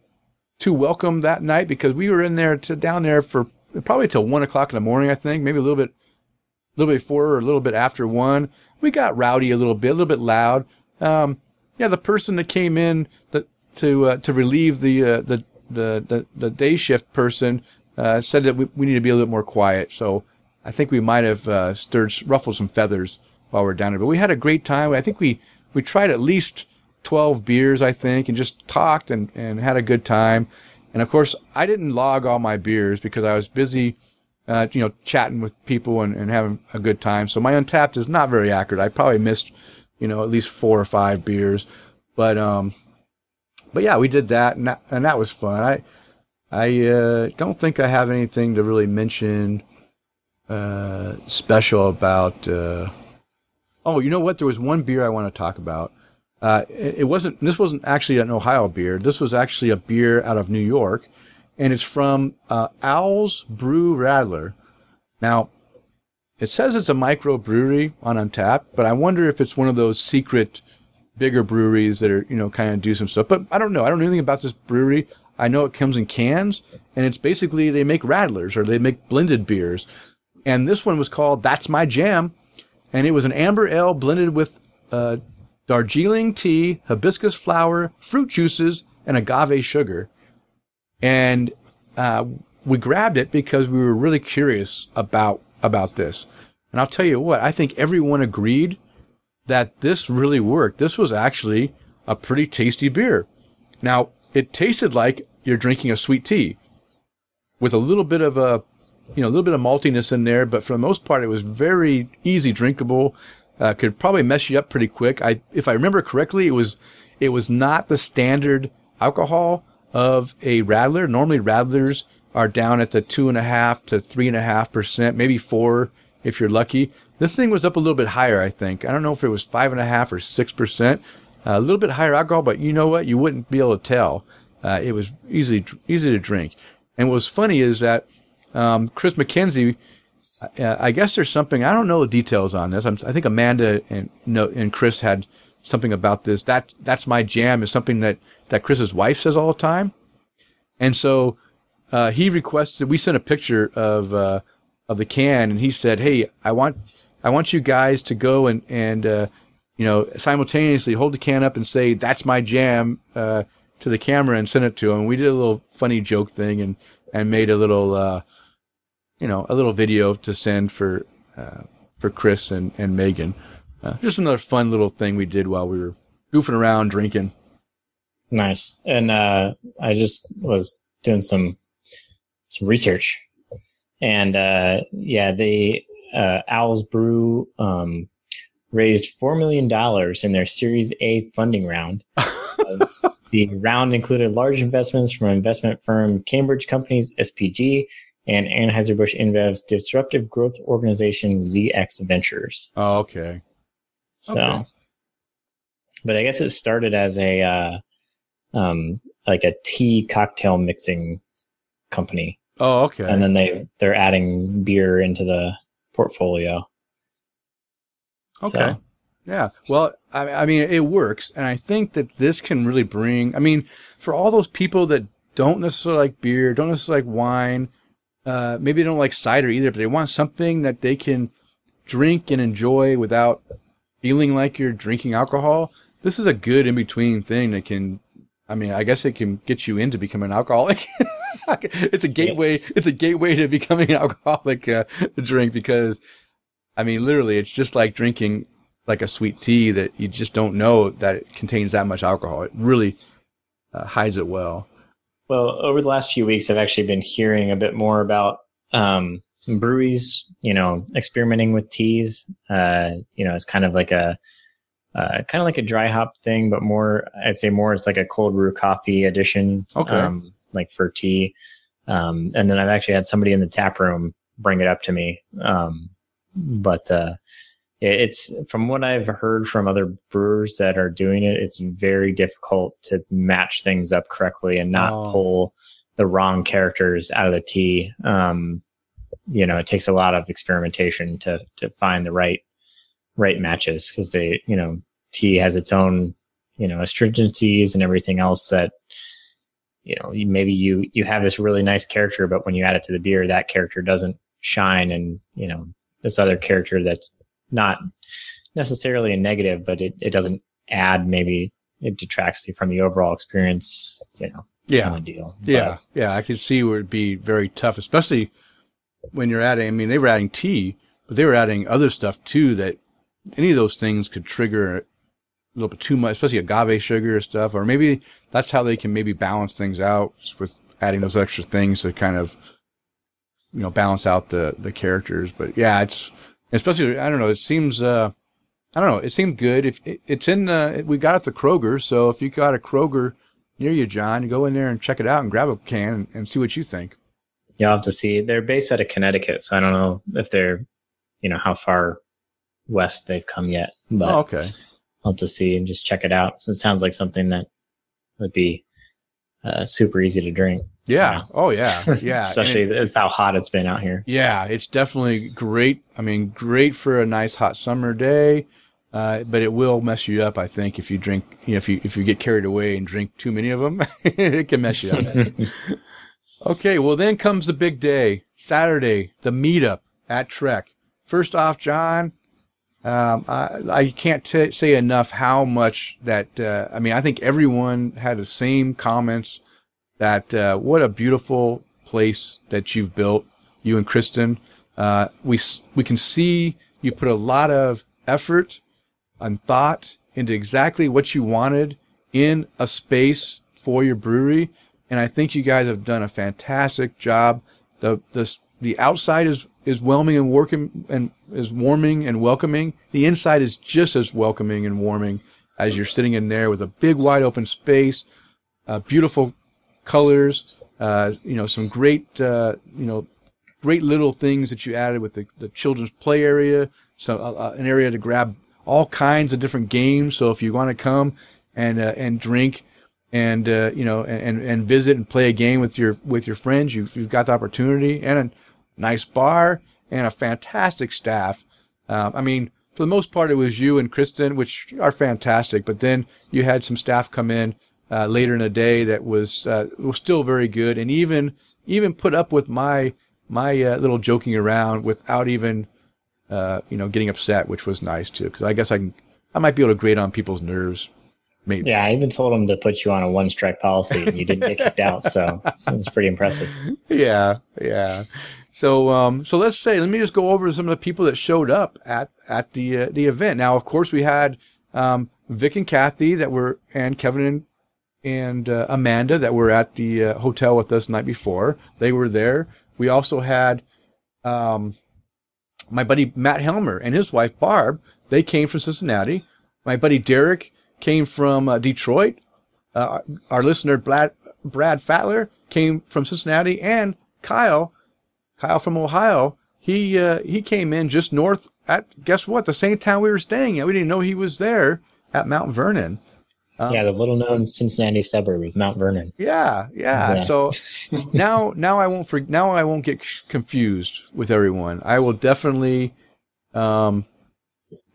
too welcome that night because we were in there to down there for probably till one o'clock in the morning, I think, maybe a little bit, a little bit before or a little bit after one. We got rowdy a little bit, a little bit loud. Um, yeah, the person that came in that, to uh, to relieve the, uh, the the the the day shift person uh, said that we, we need to be a little bit more quiet. So I think we might have uh, stirred ruffled some feathers while we are down there. But we had a great time. I think we we tried at least twelve beers, I think, and just talked and and had a good time. And of course, I didn't log all my beers because I was busy, uh, you know, chatting with people and, and having a good time. So my Untappd is not very accurate. I probably missed, you know, at least four or five beers. But, um, but yeah, we did that and that, and that was fun. I, I, uh, don't think I have anything to really mention, uh, special about, uh, oh, you know what? There was one beer I want to talk about. Uh, it, wasn't. This wasn't actually an Ohio beer. This was actually a beer out of New York, and it's from uh, Owl's Brew Radler. Now, it says it's a micro brewery on Untappd, but I wonder if it's one of those secret bigger breweries that are you know kind of do some stuff. But I don't know. I don't know anything about this brewery. I know it comes in cans, and it's basically they make radlers or they make blended beers. And this one was called That's My Jam, and it was an amber ale blended with uh, Darjeeling tea, hibiscus flower, fruit juices, and agave sugar. And uh, we grabbed it because we were really curious about about this. And I'll tell you what, I think everyone agreed that this really worked. This was actually a pretty tasty beer. Now, it tasted like you're drinking a sweet tea with a little bit of a, you know, a little bit of maltiness in there, but for the most part, it was very easy drinkable uh, could probably mess you up pretty quick. I, if I remember correctly, it was it was not the standard alcohol of a radler. Normally, radlers are down at the two and a half to three and a half percent, maybe four if you're lucky. This thing was up a little bit higher, I think. I don't know if it was five and a half or six percent. Uh, a little bit higher alcohol, but you know what? You wouldn't be able to tell. Uh, it was easy easy to drink. And what was funny is that um, Chris McKenzie uh, I guess there's something I don't know the details on this. I'm, i think Amanda and and Chris had something about this. That that's my jam is something that that Chris's wife says all the time, and so uh, he requested we sent a picture of uh, of the can, and he said, "Hey, I want I want you guys to go and and uh, you know simultaneously hold the can up and say that's my jam." Uh, to the camera and send it to him. We did a little funny joke thing and, and made a little, uh, you know, a little video to send for uh, for Chris and and Megan. Uh, just another fun little thing we did while we were goofing around drinking. Nice. And uh, I just was doing some some research, and uh, yeah, the uh, Owls Brew um, raised four million dollars in their Series A funding round. the round included large investments from investment firm Cambridge Companies (SPG) and Anheuser-Busch InBev's disruptive growth organization ZX Ventures. Oh, okay. So, okay. but I guess it started as a uh, um, like a tea cocktail mixing company. Oh, okay. And then they they're adding beer into the portfolio. Okay. So. Yeah. Well, I, I mean, it works, and I think that this can really bring. I mean, for all those people that don't necessarily like beer, don't necessarily like wine, uh, maybe they don't like cider either, but they want something that they can drink and enjoy without feeling like you're drinking alcohol. This is a good in between thing that can, I mean, I guess it can get you into becoming an alcoholic. it's a gateway. It's a gateway to becoming an alcoholic uh, drink because, I mean, literally, it's just like drinking like a sweet tea that you just don't know that it contains that much alcohol. It really uh, hides it well. Well, over the last few weeks, I've actually been hearing a bit more about um, breweries, you know, experimenting with teas. Uh, you know, it's kind of like a uh, kind of like a dry hop thing, but more, I'd say more, it's like a cold brew coffee edition. Okay. Um, like for tea. Um, and then I've actually had somebody in the tap room bring it up to me. Um, but, uh, it's from what I've heard from other brewers that are doing it, it's very difficult to match things up correctly and not Oh. pull the wrong characters out of the tea. Um, you know, it takes a lot of experimentation to to find the right right matches because they, you know, tea has its own, you know, astringencies and everything else that, you know, maybe you you have this really nice character, but when you add it to the beer, that character doesn't shine, and you know, this other character that's not necessarily a negative, but it, it doesn't add maybe it detracts from the overall experience, you know, Yeah. kind of deal. Yeah, yeah, I could see where it'd be very tough, especially when you're adding. I mean, they were adding tea, but they were adding other stuff too. That any of those things could trigger a little bit too much, especially agave sugar stuff. Or maybe that's how they can maybe balance things out with adding those extra things to kind of you know balance out the the characters. But yeah, it's especially I don't know. It seems. uh I don't know. It seemed good. If it, it's in, uh, we got it at the Kroger. So if you got a Kroger near you, John, go in there and check it out and grab a can and, and see what you think. You'll have to see. They're based out of Connecticut, so I don't know if they're, you know, how far west they've come yet. But oh, okay. I'll have to see and just check it out. So it sounds like something that would be uh, super easy to drink. Yeah. Oh, yeah. Yeah. Especially it- with how hot it's been out here. yeah, it's definitely great. I mean, great for a nice hot summer day. Uh, but it will mess you up, I think, if you drink, you know, if you if you get carried away and drink too many of them, it can mess you up. okay, well then comes the big day, Saturday, the meetup at Trek. First off, John, um, I, I can't t- say enough how much that. Uh, I mean, I think everyone had the same comments that uh, what a beautiful place that you've built, you and Kristen. Uh, we we can see you put a lot of effort and thought into exactly what you wanted in a space for your brewery, and I think you guys have done a fantastic job. the the The outside is is whelming and working and is warming and welcoming. The inside is just as welcoming and warming as you're sitting in there with a big wide open space, uh, beautiful colors, uh, you know, some great, uh, you know, great little things that you added with the, the children's play area, so uh, uh, an area to grab all kinds of different games. So if you want to come and uh, and drink and you know and and visit and play a game with your with your friends, you've, you've got the opportunity and nice bar and a fantastic staff. Um, I mean, for the most part, it was you and Kristen, which are fantastic. But then you had some staff come in uh, later in the day that was uh, was still very good, and even even put up with my my uh, little joking around without even uh, you know getting upset, which was nice too. Because I guess I can I might be able to grate on people's nerves. Maybe. Yeah, I even told them to put you on a one strike policy and you didn't get kicked out. So it was pretty impressive. yeah, yeah. So, um, so let's say, let me just go over some of the people that showed up at at the uh, the event. Now, of course, we had um, Vic and Kathy that were, and Kevin and and uh, Amanda that were at the uh, hotel with us the night before. They were there. We also had um, my buddy Matt Helmer and his wife Barb. They came from Cincinnati. My buddy Derek came from uh, Detroit. Uh, our listener Brad, Brad Fatler came from Cincinnati, and Kyle, Kyle from Ohio, he uh, he came in just north at guess what the same town we were staying at. We didn't know he was there at Mount Vernon. yeah, the little known Cincinnati suburb of Mount Vernon. Yeah, yeah. Yeah. So now, now I won't for, now I won't get confused with everyone. I will definitely, um,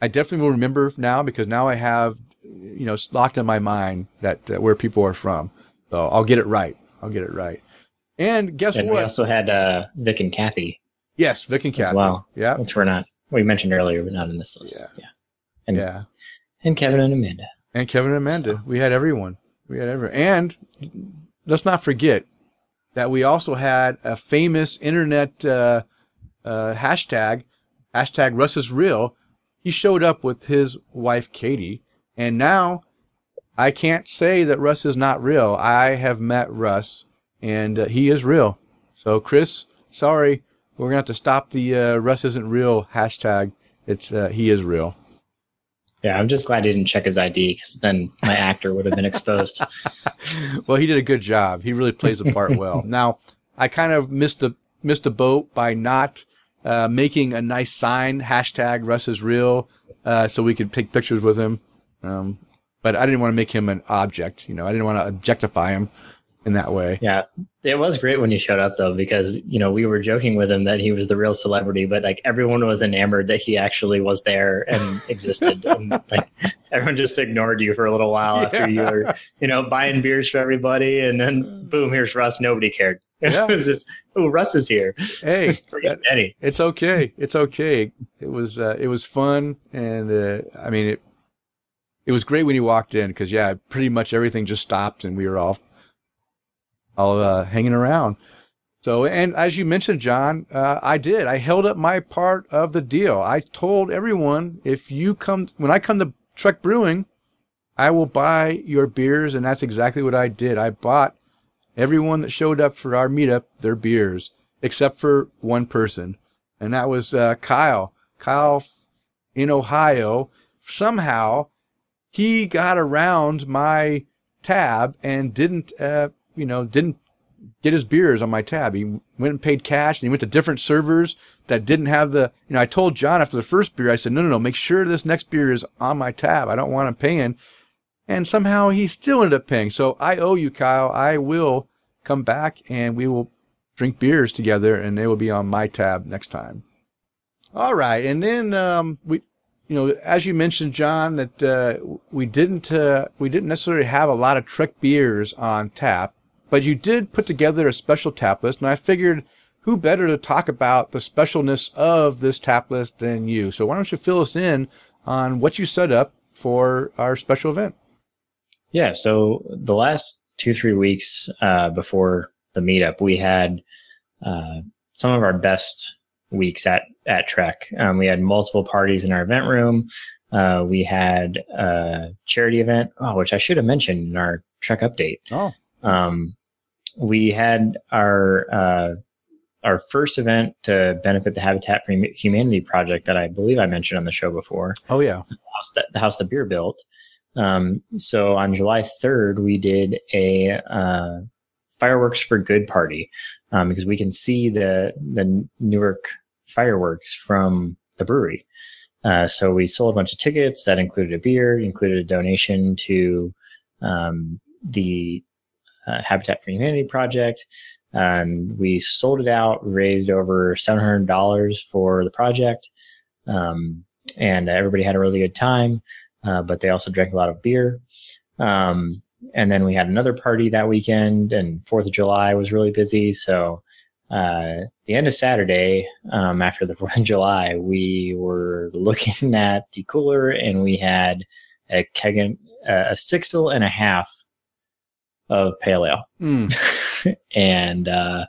I definitely will remember now because now I have, you know, locked in my mind that uh, where people are from. So I'll get it right. I'll get it right. And guess what? We also had uh, Vic and Kathy, yes, Vic and Kathy. well. Yeah, which we're not, we mentioned earlier, but not in this list. Yeah. Yeah. And, yeah. and Kevin and Amanda. And Kevin and Amanda. We had everyone. We had everyone. And let's not forget that we also had a famous internet uh, uh, hashtag, hashtag Russ is real. He showed up with his wife, Katie. And now I can't say that Russ is not real. I have met Russ and uh, he is real. So, Chris, sorry, we're going to have to stop the uh, Russ isn't real hashtag. It's uh, he is real. Yeah, I'm just glad he didn't check his ID because then my actor would have been exposed. well, he did a good job. He really plays the part well. Now, I kind of missed a missed a boat by not uh, making a nice sign hashtag Russ is real, uh, so we could take pictures with him. Um, but I didn't want to make him an object. You know, I didn't want to objectify him in that way. Yeah. It was great when he showed up though, because, you know, we were joking with him that he was the real celebrity, but like everyone was enamored that he actually was there and existed. and like everyone just ignored you for a little while yeah. after you were, you know, buying beers for everybody. And then boom, here's Russ. Nobody cared. Yeah. it was just, oh, Russ is here. Hey, forget Eddie. It's okay. It's okay. It was, uh, it was fun. And, uh, I mean, it, it was great when he walked in because yeah, pretty much everything just stopped and we were all all uh, hanging around. So, and as you mentioned, John, uh, I did. I held up my part of the deal. I told everyone if you come when I come to Trek Brewing, I will buy your beers, and that's exactly what I did. I bought everyone that showed up for our meetup their beers, except for one person, and that was uh, Kyle. Kyle in Ohio. Somehow, he got around my tab and didn't uh, you know, didn't get his beers on my tab. He went and paid cash and he went to different servers that didn't have the, you know, I told John after the first beer, I said, no, no, no, make sure this next beer is on my tab. I don't want him paying. And somehow he still ended up paying. So I owe you, Kyle. I will come back and we will drink beers together and they will be on my tab next time. All right. And then, um, we, you know, as you mentioned, John, that, uh, we didn't, uh, we didn't necessarily have a lot of Trek beers on tap but you did put together a special tap list, and I figured who better to talk about the specialness of this tap list than you? So why don't you fill us in on what you set up for our special event? Yeah, so the last two, three weeks uh, before the meetup, we had uh, some of our best weeks at, at Trek. Um, we had multiple parties in our event room. Uh, we had a charity event, oh, which I should have mentioned in our Trek update. Oh. Um, we had our uh, our first event to benefit the Habitat for Humanity project that I believe I mentioned on the show before. Oh yeah, the house that the house that beer built. Um, so on July third, we did a uh, fireworks for good party um, because we can see the the Newark fireworks from the brewery. Uh, so we sold a bunch of tickets that included a beer, included a donation to um, the uh, Habitat for Humanity project. And we sold it out, raised over $700 for the project. Um, and everybody had a really good time, uh, but they also drank a lot of beer. Um, and then we had another party that weekend, and Fourth of July was really busy. So, uh, the end of Saturday, um, after the Fourth of July, we were looking at the cooler, and we had a keg, and a sixtel and a half of pale ale. Mm. and uh,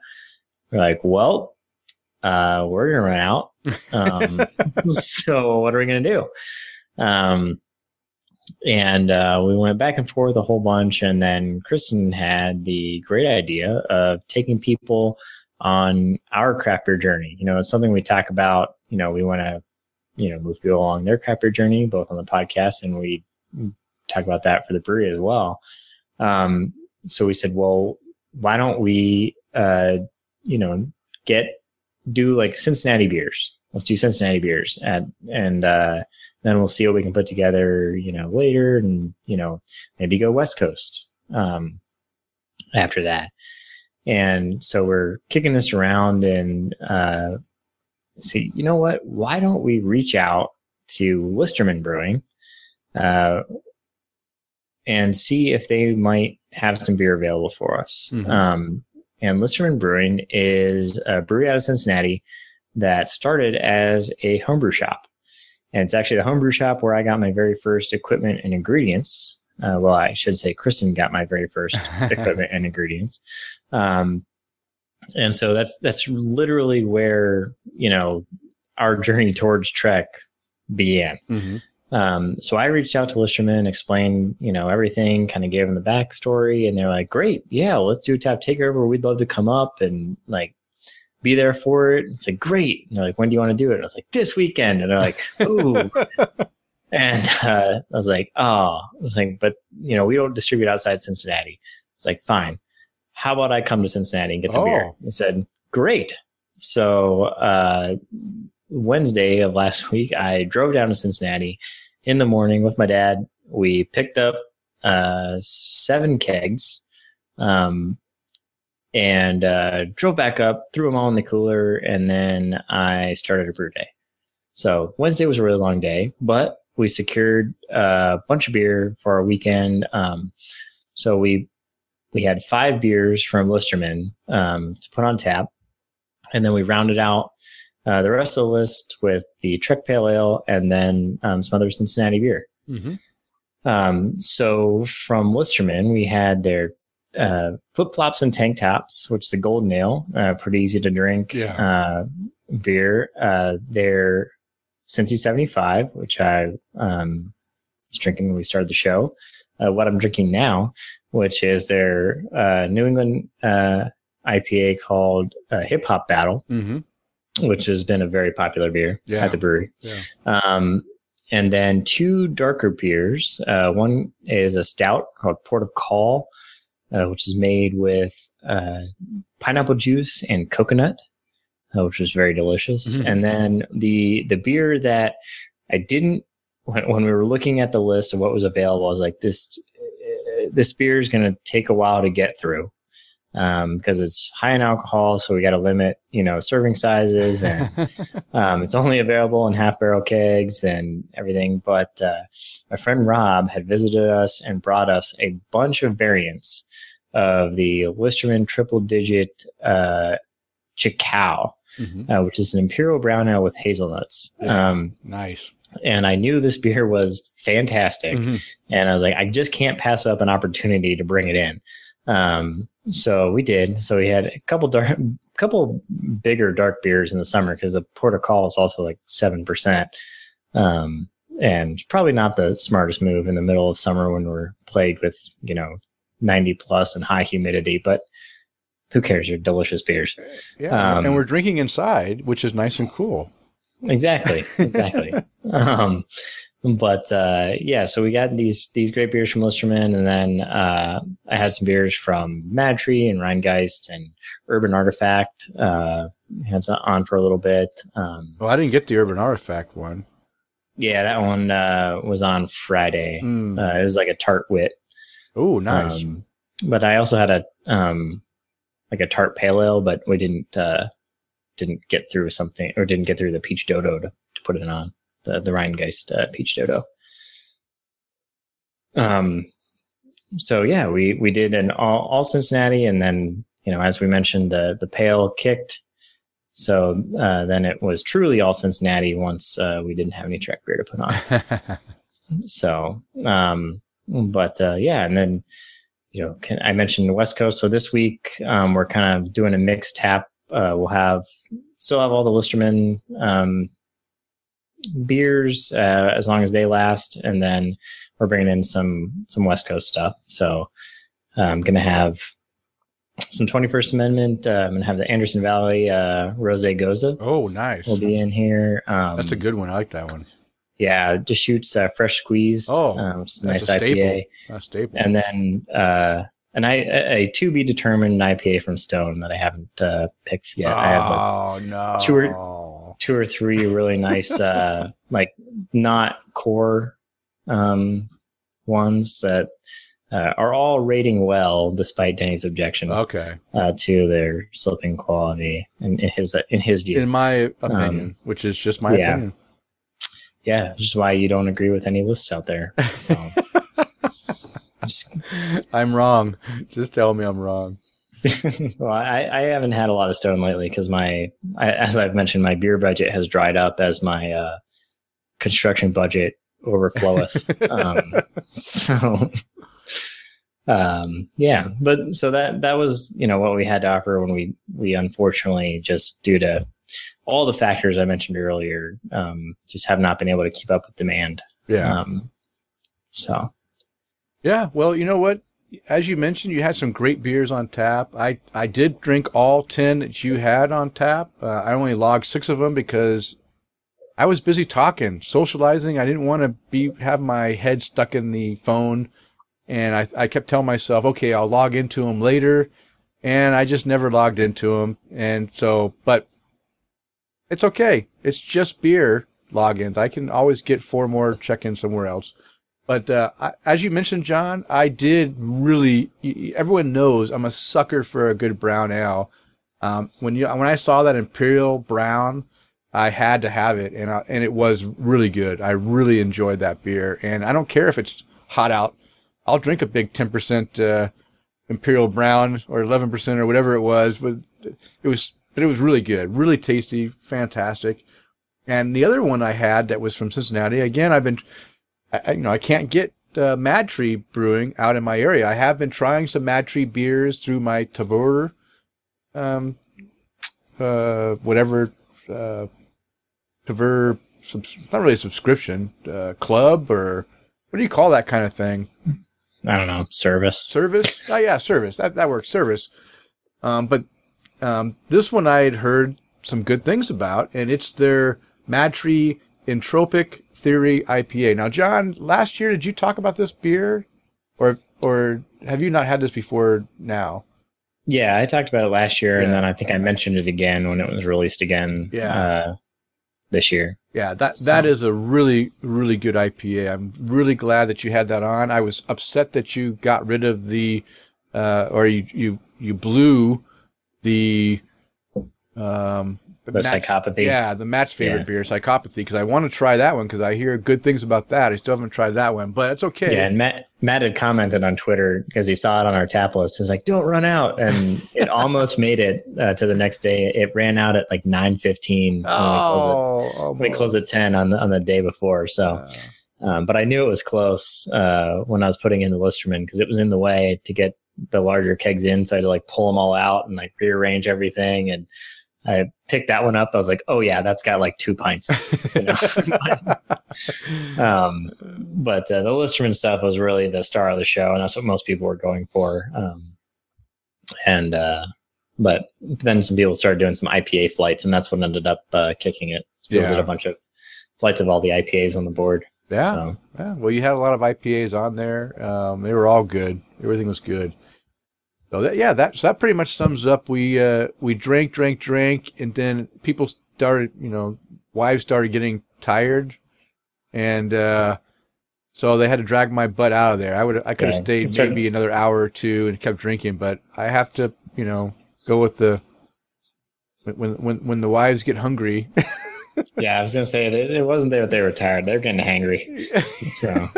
we're like, well, uh, we're going to run out. Um, so what are we going to do? Um, and uh, we went back and forth a whole bunch. And then Kristen had the great idea of taking people on our craft beer journey. You know, it's something we talk about. You know, we want to, you know, move people along their craft beer journey, both on the podcast and we talk about that for the brewery as well. Um, so we said, well, why don't we, uh, you know, get do like Cincinnati beers? Let's do Cincinnati beers, at, and uh, then we'll see what we can put together, you know, later, and you know, maybe go West Coast um, after that. And so we're kicking this around, and uh, see, you know what? Why don't we reach out to Listermann Brewing? Uh, and see if they might have some beer available for us. Mm-hmm. Um, and Listermann Brewing is a brewery out of Cincinnati that started as a homebrew shop. And it's actually the homebrew shop where I got my very first equipment and ingredients. Uh, well, I should say Kristen got my very first equipment and ingredients. Um, and so that's that's literally where you know our journey towards Trek began. Mm-hmm. Um, so I reached out to Listermann, explained, you know, everything, kind of gave them the backstory, and they're like, "Great, yeah, let's do a tap takeover. We'd love to come up and like be there for it." It's like, "Great." And they're like, "When do you want to do it?" And I was like, "This weekend." And they're like, "Ooh." and uh, I was like, "Oh," I was like, "But you know, we don't distribute outside Cincinnati." It's like, "Fine. How about I come to Cincinnati and get the Oh. beer?" I said, "Great." So uh, Wednesday of last week, I drove down to Cincinnati in the morning with my dad. We picked up uh, seven kegs um, and uh, drove back up, threw them all in the cooler, and then I started a brew day. So Wednesday was a really long day, but we secured a bunch of beer for our weekend. Um, so we we had five beers from Listermann um, to put on tap, and then we rounded out uh, the rest of the list with the Trek Pale Ale and then um, some other Cincinnati beer. Mm-hmm. Um, so from Listermann, we had their uh, flip flops and tank tops, which is a golden ale, uh, pretty easy to drink uh, beer. Uh, their Cincy 75, which I um, was drinking when we started the show. Uh, what I'm drinking now, which is their uh, New England uh, IPA called uh, Hip Hop Battle Mm-hmm. Which has been a very popular beer Yeah. at the brewery. Yeah. Um, and then two darker beers. Uh, one is a stout called Port of Call, uh, which is made with uh, pineapple juice and coconut, uh, which was very delicious. Mhm. And then the the beer that I didn't when, when we were looking at the list of what was available, I was like, this uh, this beer is going to take a while to get through um, because it's high in alcohol, so we got to limit, you know, serving sizes, and um, it's only available in half barrel kegs and everything. But uh, my friend Rob had visited us and brought us a bunch of variants of the Listermann triple digit uh, Chickow, Mhm. uh, which is an imperial brown ale with hazelnuts. Yeah. Um, Nice. and I knew this beer was fantastic Mhm. and I was like, I just can't pass up an opportunity to bring it in. Um, so we did. So we had a couple dark, couple bigger dark beers in the summer because the Port of Call is also like seven percent, um, and probably not the smartest move in the middle of summer when we're plagued with you know ninety plus and high humidity. But who cares? They're delicious beers. Yeah. Um, and we're drinking inside, which is nice and cool. Exactly, exactly. um, but uh, yeah, so we got these these great beers from Listermann, and then uh, I had some beers from MadTree and Rhinegeist and Urban Artifact. Uh, had some on for a little bit. Um, Well, I didn't get the Urban Artifact one. yeah, that one uh, was on Friday. Mm. Uh, it was like a tart wit. oh, nice. Um, but I also had a um, like a tart pale ale, but we didn't uh, didn't get through something or didn't get through the peach dodo to, to put it on the the Rhinegeist uh, peach dodo. Um, so yeah, we we did an all, all Cincinnati, and then you know as we mentioned the the pale kicked. So uh, then it was truly all Cincinnati once uh, we didn't have any track beer to put on. So, um, but uh, yeah, and then you know, can, I mentioned the West Coast. So this week um, we're kind of doing a mixed tap. Uh, we'll have still have all the Listermann um, beers uh, as long as they last, and then we're bringing in some some West Coast stuff. So I'm gonna have some 21st Amendment. Uh, I'm gonna have the Anderson Valley uh, Rose Gose oh, nice. We'll be in here. Um, That's a good one. I like that one. yeah, Deschutes uh, fresh squeezed. Oh, um, nice staple. IPA, A staple. and then uh, an I a to be determined IPA from Stone that I haven't uh, picked yet. I have like, oh, no. two or- two or three really nice, uh, like not core um, ones that uh, are all rating well, despite Denny's objections Okay. uh, to their slipping quality in, in his in his view. In my opinion, which is just my yeah. opinion. yeah, which is why you don't agree with any lists out there. So. Just- I'm wrong. Just tell me I'm wrong. well, I, I haven't had a lot of stone lately because my, I, as I've mentioned, my beer budget has dried up as my uh, construction budget overfloweth. um, so, um, yeah, but so that that was you know what we had to offer when we we unfortunately just due to all the factors I mentioned earlier, um, just have not been able to keep up with demand. Yeah. Um, so Yeah, well, you know what? As you mentioned, you had some great beers on tap. I, I did drink all 10 that you had on tap. Uh, I only logged six of them because I was busy talking, socializing. I didn't want to be have my head stuck in the phone. And I, I kept telling myself, okay, I'll log into them later. And I just never logged into them. And so, but it's okay. It's just beer logins. I can always get four more check in somewhere else. But uh, I, as you mentioned, John, I did really. Everyone knows I'm a sucker for a good brown ale. Um, when you when I saw that Imperial Brown, I had to have it, and I, and it was really good. I really enjoyed that beer, and I don't care if it's hot out. I'll drink a big ten percent uh, Imperial Brown or eleven percent or whatever it was, but it was but it was really good, really tasty, fantastic. And the other one I had that was from Cincinnati. Again, I've been I, you know, I can't get uh, MadTree Brewing out in my area. I have been trying some MadTree beers through my Tavour, um, uh, whatever, uh, Tavour, subs- not really a subscription, uh, club or what do you call that kind of thing? I don't know service. Service? oh yeah, service. That that works. Service. Um, but um, this one I had heard some good things about, and it's their MadTree Entropic Theory IPA. Now, John, last year did you talk about this beer, or or have you not had this before now? Yeah, I talked about it last year, and then I think I mentioned it again when it was released again. Yeah. uh, this year. Yeah, that that So- is a really really good IPA. I'm really glad that you had that on. I was upset that you got rid of the uh, or you you you blew the um The Matt's- psychopathy. Yeah, the Matt's favorite Yeah. beer, psychopathy, because I want to try that one because I hear good things about that. I still haven't tried that one, but it's okay. Yeah, and Matt Matt had commented on Twitter because he saw it on our tap list. He's like, "Don't run out," and it almost made it uh, to the next day. It ran out at like nine fifteen. Oh, oh, we closed at ten on the on the day before. So, um, but I knew it was close uh, when I was putting in the Listermann because it was in the way to get the larger kegs in. So I had to like pull them all out and like rearrange everything. And I picked that one up. I was like, "Oh yeah, that's got like two pints." You know? um, but uh, the Listermann stuff was really the star of the show, and that's what most people were going for. Um, and uh, but then some people started doing some IPA flights, and that's what ended up uh, kicking it. So people Yeah. did a bunch of flights of all the IPAs on the board. yeah. So, Yeah, well, you had a lot of IPAs on there. Um, they were all good. Everything was good. So that, yeah, that so that pretty much sums up. We uh, we drank, drank, drank, and then people started, you know, wives started getting tired, and uh, so they had to drag my butt out of there. I would I could have Yeah, stayed maybe another hour or two and kept drinking, but I have to, you know, go with the when when when the wives get hungry. yeah, I was gonna say it wasn't that they were tired; they're getting hangry. So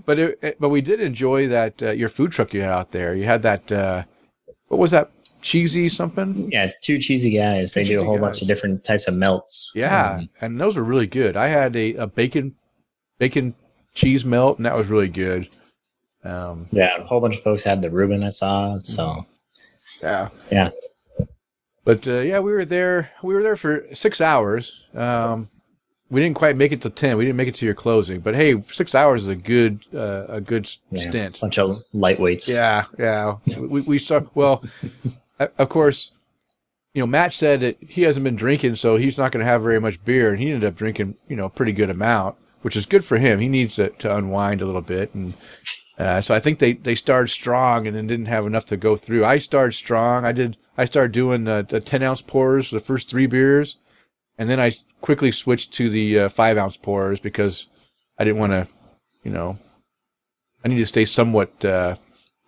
but it, but we did enjoy that uh, your food truck you had out there. You had that uh, what was that cheesy something? yeah, two cheesy guys. They Two do a cheesy whole bunch of different types of melts. Yeah, Um, and those were really good. I had a, a bacon bacon cheese melt, and that was really good. Um, yeah, a whole bunch of folks had the Reuben. I saw. So yeah, yeah, but uh, yeah, we were there. We were there for six hours. Um, we didn't quite make it to ten. We didn't make it to your closing, but hey, six hours is a good uh, a good yeah. stint. bunch of lightweights. Yeah, yeah. We we saw. Well, of course, you know Matt said that he hasn't been drinking, so he's not going to have very much beer, and he ended up drinking, you know, a pretty good amount, which is good for him. He needs to, to unwind a little bit, and uh, so I think they they started strong and then didn't have enough to go through. I started strong. I did. I started doing the, the ten ounce pours, the first three beers, and then I quickly switched to the uh, five ounce pours because I didn't want to, you know, I need to stay somewhat uh,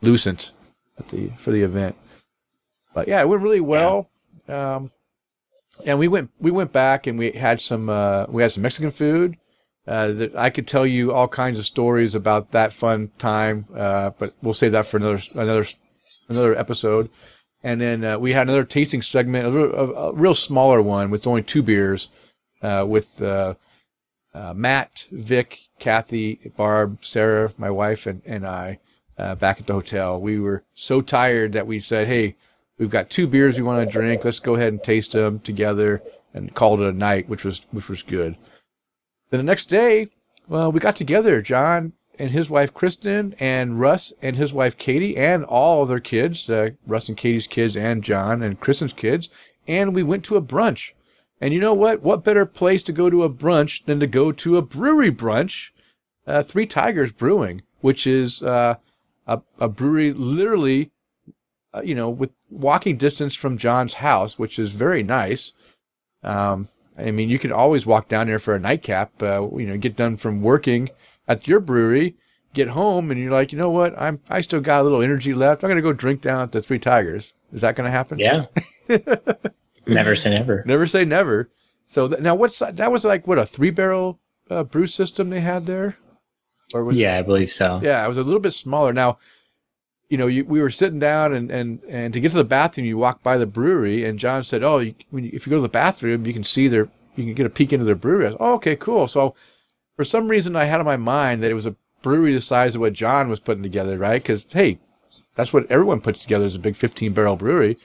lucent at the for the event. But yeah, it went really well. Um, and we went we went back and we had some uh, we had some Mexican food. Uh, that I could tell you all kinds of stories about that fun time, uh, but we'll save that for another another another episode. And then uh, we had another tasting segment, a, real- a, a real smaller one with only two beers, uh, with uh, uh, Matt, Vic, Kathy, Barb, Sarah, my wife, and, and I. uh, back at the hotel. We were so tired that we said, "Hey, we've got two beers we want to drink. Let's go ahead and taste them together," and called it a night, which was which was good. Then the next day, well, we got together, John and his wife Kristen, and Russ and his wife Katie, and all their kids, uh, Russ and Katie's kids, and John and Kristen's kids, and we went to a brunch. And you know what? What better place to go to a brunch than to go to a brewery brunch? Uh, Three Tigers Brewing, which is uh, a, a brewery literally, uh, you know, with walking distance from John's house, which is very nice. Um, I mean, you can always walk down there for a nightcap. Uh, you know, get done from working at your brewery, get home, and you're like, you know what? I'm I still got a little energy left. I'm gonna go drink down at the Three Tigers. Is that gonna happen? Yeah. never say never. Never say never. So th- now, what's that? Was like what a three barrel uh, brew system they had there, or was yeah, it, I believe so. Yeah, it was a little bit smaller. Now, you know, you, we were sitting down and, and, and to get to the bathroom, you walk by the brewery, and John said, "Oh, you, when if you go to the bathroom, you can see their, you can get a peek into their brewery." I "Oh, okay, cool." So, for some reason, I had in my mind that it was a brewery the size of what John was putting together, right? Because hey, that's what everyone puts together is a big 15 barrel brewery.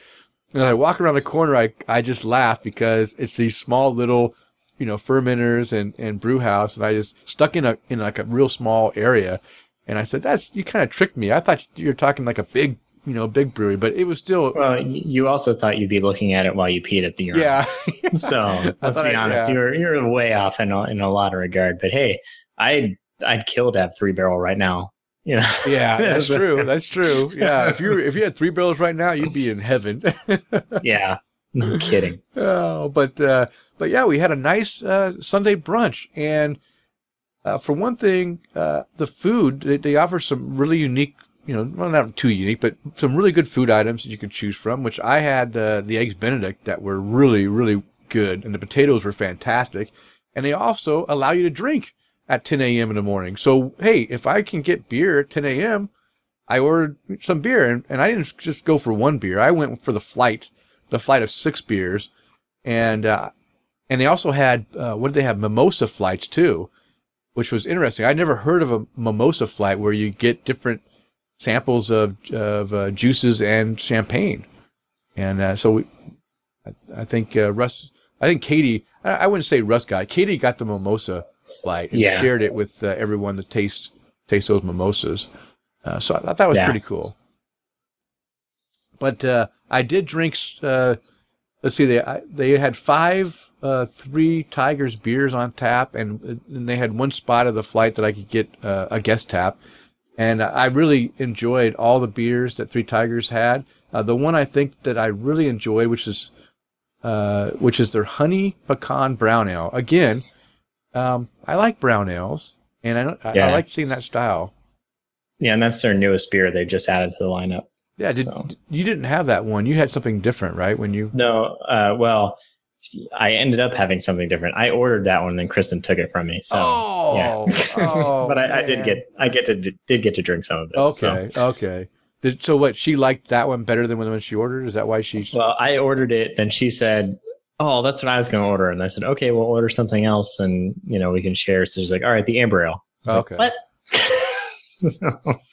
And I walk around the corner, I I just laugh because it's these small little, you know, fermenters and and brew house, and I just stuck in a in like a real small area, and I said, "That's you kind of tricked me. I thought you were talking like a big." You know, big brewery, but it was still. Well, you also thought you'd be looking at it while you peed at the urinal. Yeah. so let's be honest, yeah. you're you're way off in a, in a lot of regard. But hey, I I'd kill to have three barrel right now. You know? Yeah, that's true. That's true. Yeah, if you if you had three barrels right now, you'd be in heaven. yeah, no kidding. Oh, but uh, but yeah, we had a nice uh, Sunday brunch, and uh, for one thing, uh, the food they, they, offer some really unique. You know, well, not too unique, but some really good food items that you could choose from. Which I had uh, the eggs Benedict that were really really good, and the potatoes were fantastic, and they also allow you to drink at 10 a.m. in the morning. So, hey, if I can get beer at 10 a.m., I ordered some beer and, and I didn't just go for one beer. I went for the flight, the flight of six beers. And, uh, and they also had, uh, what did they have? Mimosa flights too, which was interesting. I'd never heard of a mimosa flight where you get different samples of, of uh, juices and champagne. And, uh, so we, I, I think, uh, Russ, I think Katie, I, I wouldn't say Russ got, Katie got the mimosa light and yeah. shared it with uh, everyone that taste taste those mimosas. Uh, so I thought that was yeah. pretty cool. But uh, I did drink. Uh, let's see, they I, they had five uh, Three Tigers beers on tap, and, and, they had one spot of the flight that I could get uh, a guest tap. And I really enjoyed all the beers that Three Tigers had. the one I think that I really enjoyed, which is which is their honey pecan brown ale. Again, um, I like brown ales, and I, yeah. I, like seeing that style. Yeah, and that's their newest beer they just added to the lineup. Yeah, did, so. you didn't have that one? You had something different, right? When you no, uh, well, I ended up having something different. I ordered that one, and then Kristen took it from me. So oh, yeah, oh, but I, I, did get I get to did get to drink some of it. Okay, so. okay. So what? She liked that one better than the one she ordered. Is that why she? Well, I ordered it. Then she said, oh, that's what I was going to order. And I said, okay, we'll order something else and, you know, we can share. So she's like, all right, the amber ale. Okay. Like, what?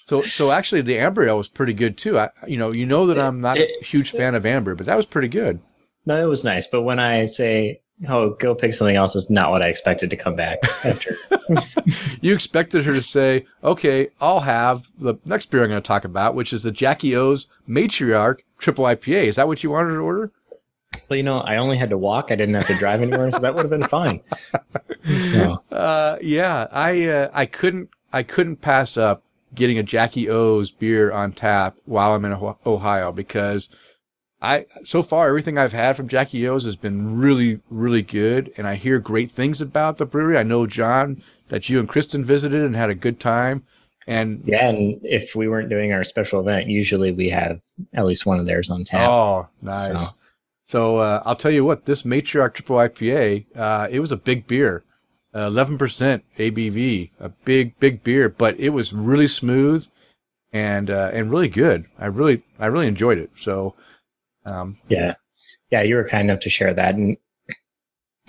so, so actually the amber ale was pretty good too. I, you know, you know that I'm not it, a huge fan of amber, but that was pretty good. No, it was nice. But when I say, oh, go pick something else, is not what I expected to come back after. you expected her to say, okay, I'll have the next beer I'm going to talk about, which is the Jackie O's Matriarch Triple IPA. Is that what you wanted to order? Well, you know, I only had to walk. I didn't have to drive anywhere, so that would have been fine. So. Uh, yeah, I uh, I couldn't I couldn't pass up getting a Jackie O's beer on tap while I'm in Ohio because I so far everything I've had from Jackie O's has been really really good, and I hear great things about the brewery. I know John that you and Kristen visited and had a good time. And yeah, and if we weren't doing our special event, usually we have at least one of theirs on tap. Oh, nice. So. So uh, I'll tell you what, this Matriarch Triple IPA, uh, it was a big beer, uh, eleven percent ABV, a big big beer, but it was really smooth and uh, and really good. I really I really enjoyed it. So um, yeah, yeah, you were kind enough to share that, and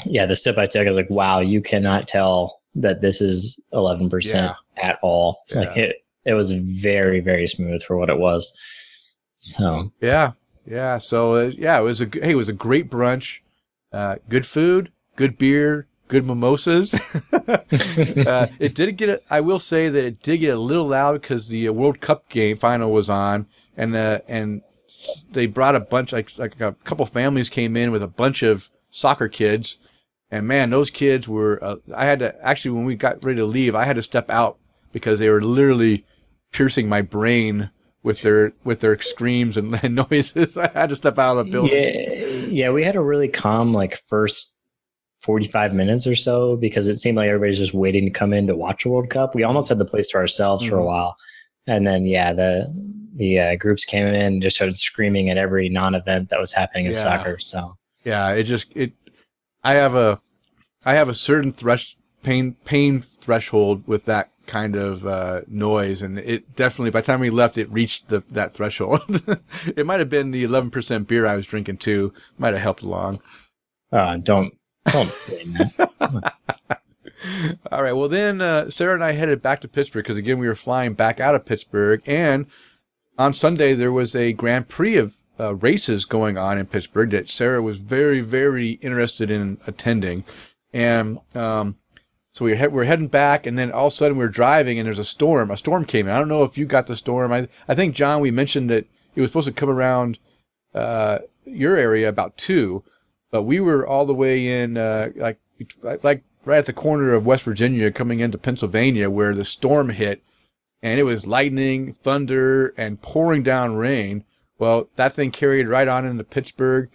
yeah, the sip I took, I was like, wow, you cannot tell that this is eleven percent at all. Yeah. Like it, it was very very smooth for what it was. So yeah, yeah. So uh, yeah, it was a hey, it was a great brunch. Uh, good food, good beer, good mimosas. uh, it did get. I will say that it did get a little loud because the uh, World Cup game final was on, and uh, and they brought a bunch like like a couple families came in with a bunch of soccer kids, and man, those kids were. Uh, I had to actually when we got ready to leave, I had to step out because they were literally piercing my brain with their with their screams and noises. I had to step out of the building. Yeah, yeah, we had a really calm like first 45 minutes or so because it seemed like everybody's just waiting to come in to watch a World Cup. We almost had the place to ourselves mm-hmm. for a mm-hmm. while. And then yeah, the the uh, groups came in and just started screaming at every non-event that was happening in yeah. soccer. So yeah, it just it. I have a I have a certain thresh pain pain threshold with that kind of uh, noise, and it definitely by the time we left, it reached the that threshold. it might have been the eleven percent beer I was drinking too. Might have helped along. Uh, don't don't. All right. Well, then uh, Sarah and I headed back to Pittsburgh because again we were flying back out of Pittsburgh, and on Sunday there was a Grand Prix of uh, races going on in Pittsburgh that Sarah was very very interested in attending, and um, so we we're heading back, and then all of a sudden we are driving, and there's a storm. A storm came in. I don't know if you got the storm. I I think John, we mentioned that it was supposed to come around uh, your area about two, but we were all the way in uh, like like right at the corner of West Virginia, coming into Pennsylvania, where the storm hit, and it was lightning, thunder, and pouring down rain. Well, that thing carried right on into Pittsburgh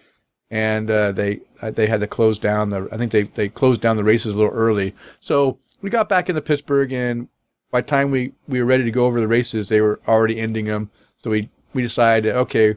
and uh, they uh, they had to close down the. I think they they closed down the races a little early. So we got back into Pittsburgh, and by the time we we were ready to go over the races, they were already ending them. So we we decided, okay,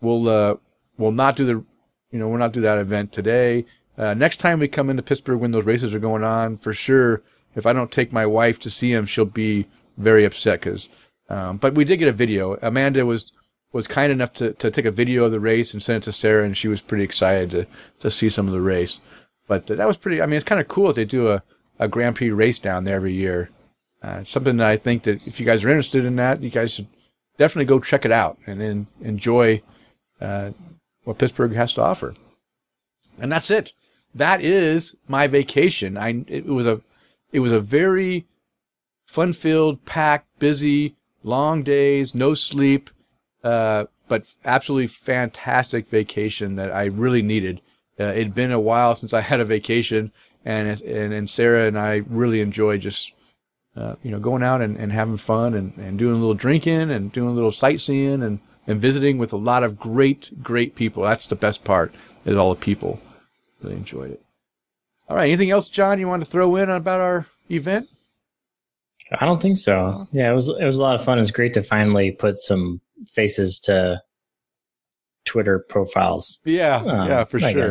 we'll uh, we'll not do the, you know, we'll not do that event today. Uh, next time we come into Pittsburgh when those races are going on, for sure, if I don't take my wife to see them, she'll be very upset because. Um, but we did get a video. Amanda was was kind enough to, to take a video of the race and send it to Sarah, and she was pretty excited to, to see some of the race. But that was pretty. I mean, it's kind of cool that they do a, a Grand Prix race down there every year. Uh, something that I think that if you guys are interested in that, you guys should definitely go check it out and then enjoy uh, what Pittsburgh has to offer. And that's it. That is my vacation. I it was a it was a very fun filled, packed, busy, long days, no sleep. Uh, but absolutely fantastic vacation that I really needed. Uh, it'd been a while since I had a vacation, and and, and Sarah and I really enjoyed just uh, you know going out and, and having fun and, and doing a little drinking and doing a little sightseeing and, and visiting with a lot of great great people. That's the best part is all the people. Really enjoyed it. All right, anything else, John? You want to throw in about our event? I don't think so. Yeah, it was it was a lot of fun. It's great to finally put some faces to Twitter profiles. Yeah, um, yeah, for I sure.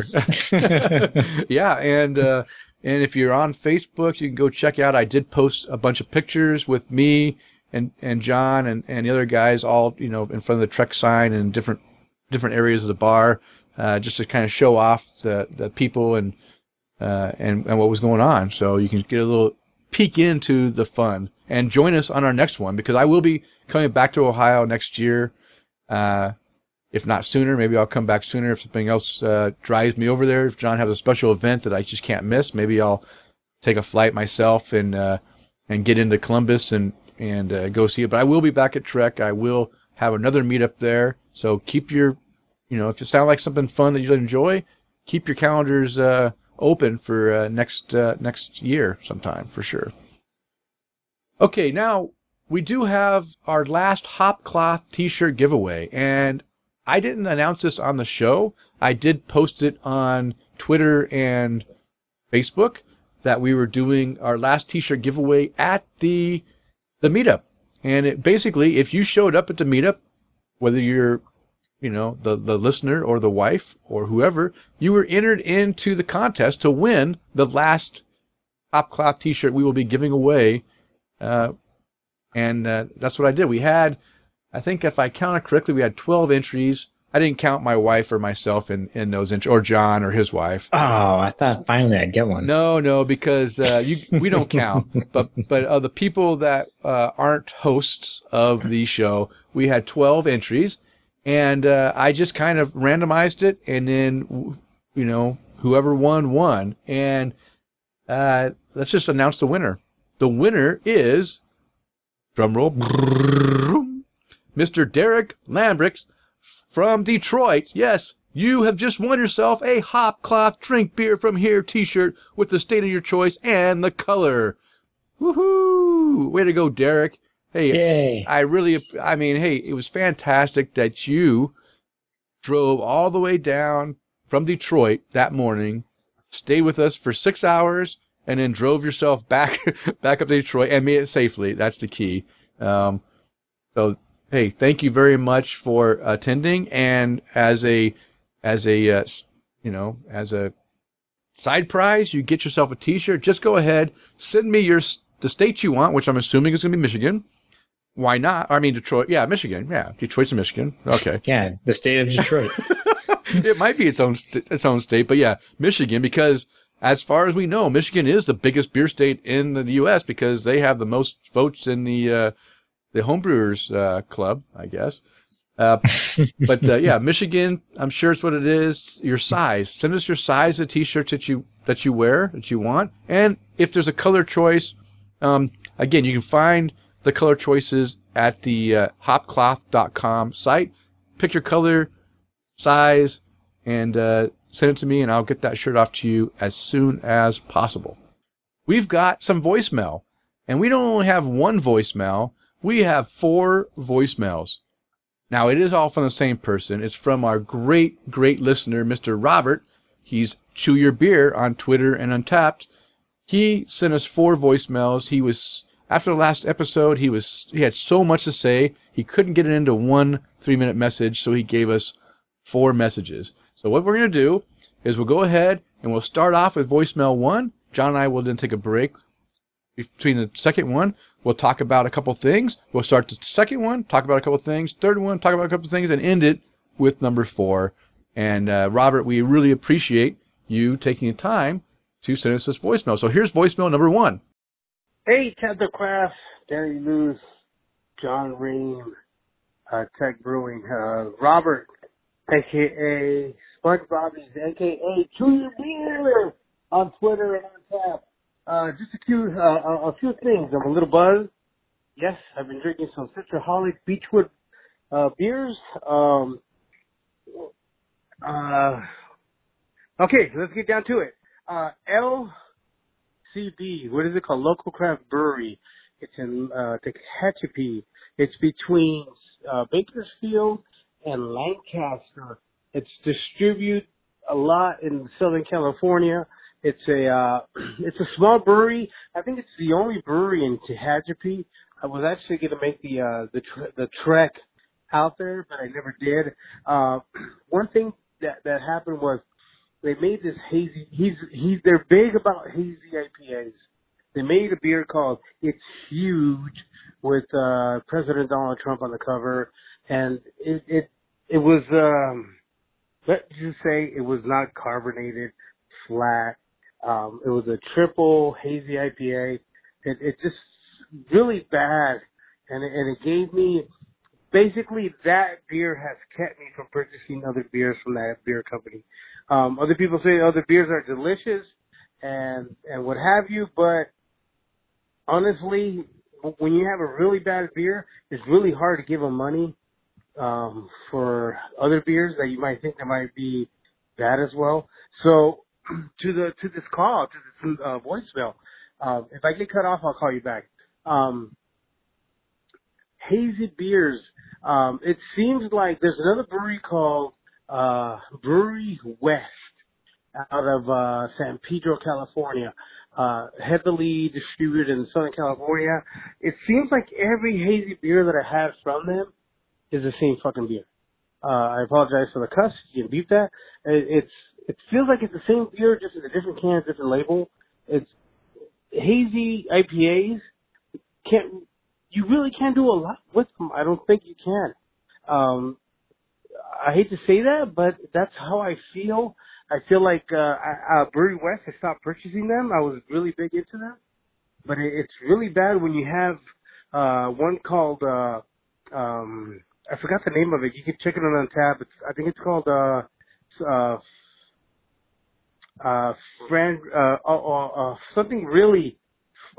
yeah, and uh, and if you're on Facebook, you can go check out. I did post a bunch of pictures with me and and John and, and the other guys, all you know, in front of the Trek sign and different different areas of the bar, uh, just to kind of show off the the people and uh, and and what was going on. So you can get a little peek into the fun and join us on our next one because I will be coming back to Ohio next year. Uh, if not sooner, maybe I'll come back sooner if something else uh, drives me over there. If John has a special event that I just can't miss, maybe I'll take a flight myself and uh, and get into Columbus and and uh, go see it. But I will be back at Trek. I will have another meetup there. So keep your, you know, if it sounds like something fun that you enjoy, keep your calendars uh, open for uh, next uh, next year sometime for sure. Okay, now we do have our last Hop Cloth T-shirt giveaway, and I didn't announce this on the show. I did post it on Twitter and Facebook that we were doing our last T-shirt giveaway at the the meetup. And it basically, if you showed up at the meetup, whether you're you know, the, the listener or the wife or whoever, you were entered into the contest to win the last Hop Cloth t-shirt we will be giving away. Uh, and uh, that's what I did. We had, I think if I counted correctly, we had 12 entries I didn't count my wife or myself in in those int- or John or his wife. Oh, I thought finally I'd get one. No, no, because uh, you we don't count. but but of the people that uh, aren't hosts of the show, we had twelve entries, and uh, I just kind of randomized it, and then you know whoever won won, and uh, let's just announce the winner. The winner is drumroll, Mr. Derek Lambricks from Detroit. Yes, you have just won yourself a Hop Cloth Drink Beer from Here t-shirt with the state of your choice and the color. Woohoo! Way to go, Derek. Hey, Yay. I really, I mean, hey, it was fantastic that you drove all the way down from Detroit that morning, stayed with us for six hours, and then drove yourself back back up to Detroit and made it safely. That's the key. Um, so, hey, thank you very much for attending. And as a as a uh, you know as a side prize, you get yourself a T-shirt. Just go ahead, send me your the state you want, which I'm assuming is going to be Michigan. Why not? I mean, Detroit. Yeah, Michigan. Yeah, Detroit's in Michigan. Okay. Yeah, the state of Detroit. it might be its own st- its own state, but yeah, Michigan because as far as we know, Michigan is the biggest beer state in the U.S. because they have the most votes in the uh, the homebrewers uh, club, I guess. Uh, but uh, yeah, Michigan, I'm sure it's what it is. Your size. Send us your size of t-shirts that you that you wear that you want, and if there's a color choice, um, again, you can find the color choices at the uh, hopcloth.com site. Pick your color, size, and uh, send it to me, and I'll get that shirt off to you as soon as possible. We've got some voicemail, and we don't only have one voicemail, we have four voicemails. Now, it is all from the same person. It's from our great, great listener, Mr. Robert. He's Chew Your Beer on Twitter and Untappd. He sent us four voicemails. He was, after the last episode, he was, he had so much to say. He couldn't get it into one three minute message, so he gave us four messages. So what we're to do is we'll go ahead and we'll start off with voicemail one. John and I will then take a break between the second one. We'll talk about a couple things. We'll start the second one, talk about a couple things. Third one, talk about a couple things, and end it with number four. And uh, Robert, we really appreciate you taking the time to send us this voicemail. So here's voicemail number one. Hey, Tap the Craft, Danny News, John Ream, uh, Trek Brewing, uh, Robert, aka Sponge Bobbies, aka Your Beer on Twitter and on tap. Uh, just a few, uh, a, few things. I'm a little buzzed. Yes, I've been drinking some Citraholic Beachwood, uh, beers. Um, uh, okay, let's get down to it. Uh, LCB, what is it called? Local Craft Brewery. It's in, uh, Tehachapi. It's between, uh, Bakersfield and Lancaster. It's distributed a lot in Southern California. It's a uh, it's a small brewery. I think it's the only brewery in Tehachapi. I was actually going to make the uh, the tr- the trek out there, but I never did. Uh, one thing that that happened was they made this hazy. He's he's they're big about hazy IPAs. They made a beer called It's Huge with uh, President Donald Trump on the cover, and it it it was um, let's just say it was not carbonated, flat. Um, it was a triple hazy IPA. It, it just really bad, and it, and it gave me basically that beer has kept me from purchasing other beers from that beer company. Um, other people say other beers are delicious and and what have you, but honestly, when you have a really bad beer, it's really hard to give them money um, for other beers that you might think that might be bad as well. So to the to this call to this uh, voicemail, uh, if I get cut off, I'll call you back. Um, hazy beers. Um, it seems like there's another brewery called uh, Brewery West out of uh, San Pedro, California. Uh, heavily distributed in Southern California. It seems like every hazy beer that I had from them is the same fucking beer. Uh, I apologize for the cuss. You can beep that. It, it's it feels like it's the same beer, just in a different can, different label. It's hazy IPAs. Can't you really can't do a lot with them? I don't think you can. Um, I hate to say that, but that's how I feel. I feel like uh, uh, Brewery West. I stopped purchasing them. I was really big into them, but it, it's really bad when you have uh, one called uh, um, I forgot the name of it. You can check it on tab. It's I think it's called uh, uh, uh, friend uh, uh, uh, something really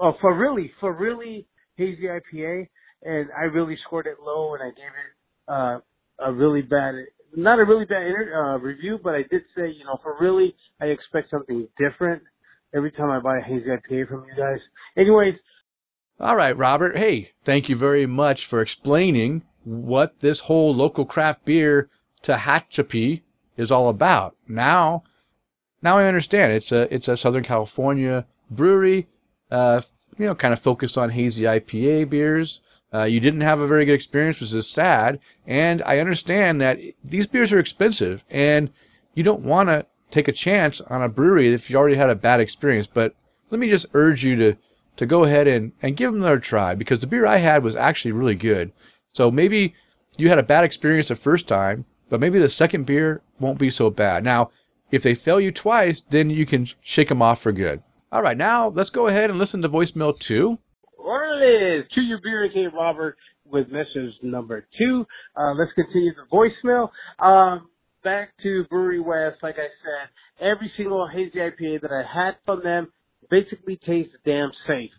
uh, for really for really hazy IPA, and I really scored it low, and I gave it uh, a really bad, not a really bad uh, review, but I did say, you know, for really, I expect something different every time I buy a hazy IPA from you guys. Anyways. All right, Robert. Hey, thank you very much for explaining what this whole local craft beer Tehachapi is all about. Now, now I understand. It's a it's a Southern California brewery, uh, you know, kind of focused on hazy IPA beers. Uh, you didn't have a very good experience, which is sad. And I understand that these beers are expensive and you don't want to take a chance on a brewery if you already had a bad experience. But let me just urge you to, to go ahead and, and give them another try because the beer I had was actually really good. So maybe you had a bad experience the first time, but maybe the second beer won't be so bad. Now, if they fail you twice, then you can shake them off for good. All right, now let's go ahead and listen to voicemail two. Orleans, to your beer, aka Robert, with message number two. Uh, let's continue the voicemail. Um, back to Brewery West, like I said, every single hazy IPA that I had from them basically tastes damn safe.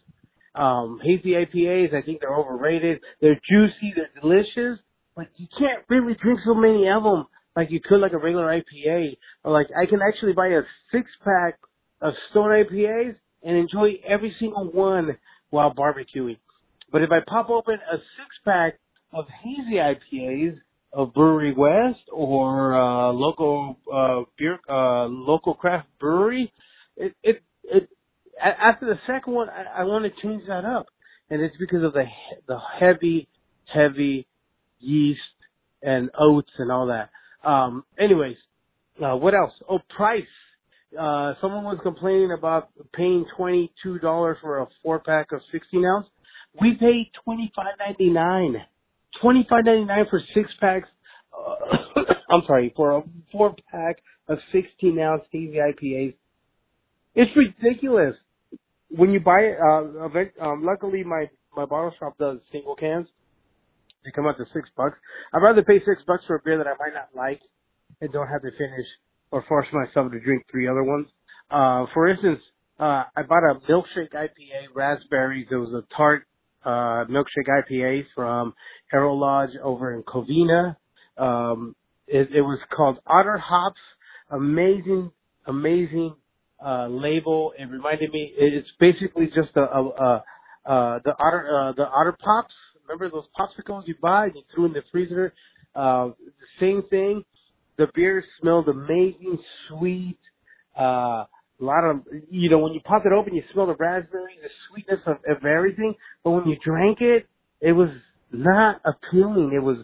Um, hazy IPAs, I think they're overrated. They're juicy, they're delicious, but you can't really drink so many of them like you could like a regular IPA. Or like I can actually buy a six pack of Stone IPAs and enjoy every single one while barbecuing. But if I pop open a six pack of hazy IPAs of Brewery West or uh, local uh, beer, uh, local craft brewery, it it it after the second one, I, I want to change that up, and it's because of the the heavy, heavy yeast and oats and all that. Um, anyways, uh, what else? Oh, price. Uh, someone was complaining about paying $22 for a four pack of 16 ounce. We paid $25.99. $25.99 for six packs. Uh, I'm sorry, for a four pack of 16 ounce hazy IPAs. It's ridiculous. When you buy it, uh, um, luckily my, my bottle shop does single cans. They come out to six bucks. I'd rather pay six bucks for a beer that I might not like and don't have to finish or force myself to drink three other ones. Uh, for instance, uh, I bought a milkshake IPA, raspberries. It was a tart, uh, milkshake IPA from Arrow Lodge over in Covina. Um, it, it was called Otter Hops. Amazing, amazing, uh, label. It reminded me, it's basically just a, a, a uh, the otter, uh, the otter pops. Remember those popsicles you buy and you threw in the freezer? Uh, the same thing the beer smelled amazing, sweet. Uh, a lot of, you know, when you pop it open, you smell the raspberry, the sweetness of, of everything. But when you drank it, it was not appealing. It was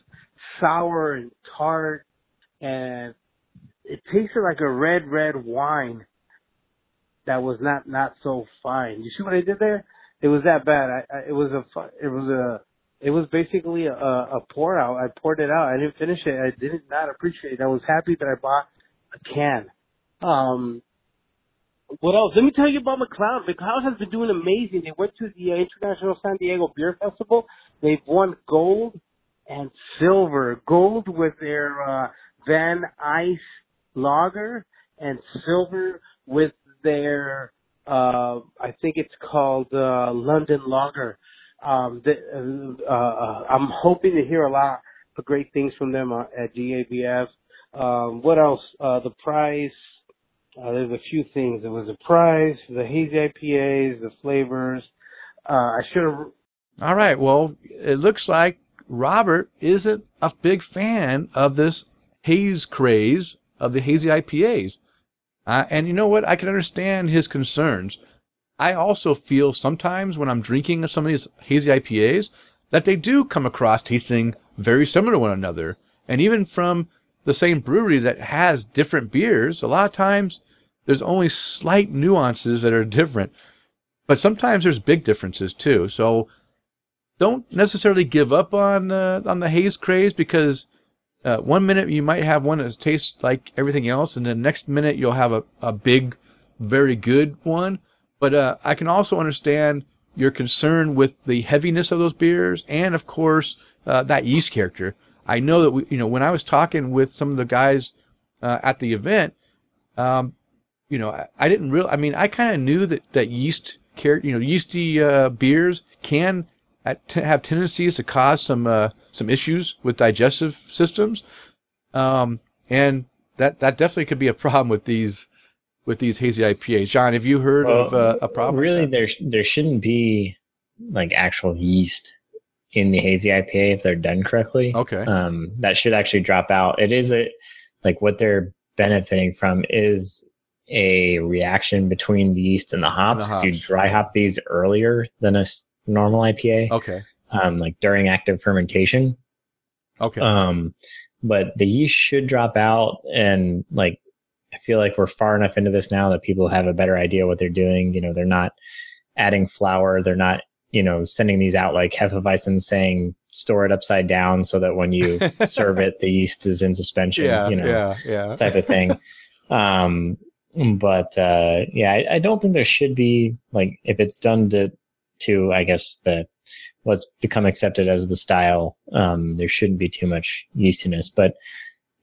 sour and tart, and it tasted like a red, red wine that was not not so fine. You see what I did there? It was that bad. I, I it was a it was a it was basically a, a pour out. I poured it out. I didn't finish it. I did not appreciate it. I was happy that I bought a can. Um, what else? Let me tell you about McLeod. McLeod has been doing amazing. They went to the uh, International San Diego Beer Festival. They've won gold and silver. Gold with their uh, Van Ice lager and silver with their uh, I think it's called uh, London Lager. Um, the, uh, uh, I'm hoping to hear a lot of great things from them uh, at GABF. Um, what else? Uh, the price. Uh, there's a few things. There was a price, the hazy IPAs, the flavors. Uh, I should have. All right. Well, it looks like Robert isn't a big fan of this haze craze of the hazy IPAs. Uh, and you know what? I can understand his concerns. I also feel sometimes when I'm drinking some of these hazy IPAs that they do come across tasting very similar to one another. And even from the same brewery that has different beers, a lot of times there's only slight nuances that are different. But sometimes there's big differences too. So don't necessarily give up on uh, on the haze craze because uh, one minute you might have one that tastes like everything else, and the next minute you'll have a, a big, very good one. But uh, I can also understand your concern with the heaviness of those beers, and of course uh, that yeast character. I know that we, you know, when I was talking with some of the guys uh, at the event, um, you know, I, I didn't really. I mean, I kind of knew that that yeast character, you know, yeasty uh, beers can t- have tendencies to cause some uh, some issues with digestive systems, um, and that that definitely could be a problem with these with these hazy IPAs. John, have you heard well, of uh, a problem? Really, there there shouldn't be like actual yeast in the hazy IPA if they're done correctly. Okay, um, that should actually drop out. It is a like what they're benefiting from is a reaction between the yeast and the hops because you dry hop these earlier than a normal IPA. Okay. Um, like during active fermentation. Okay. Um, but the yeast should drop out and like I feel like we're far enough into this now that people have a better idea what they're doing. You know, they're not adding flour, they're not, you know, sending these out like Hefeweizen saying store it upside down so that when you serve it, the yeast is in suspension, yeah, you know, yeah, yeah. type of thing. um, but uh, yeah, I, I, don't think there should be like if it's done to to I guess the what's become accepted as the style. Um, there shouldn't be too much yeastiness, but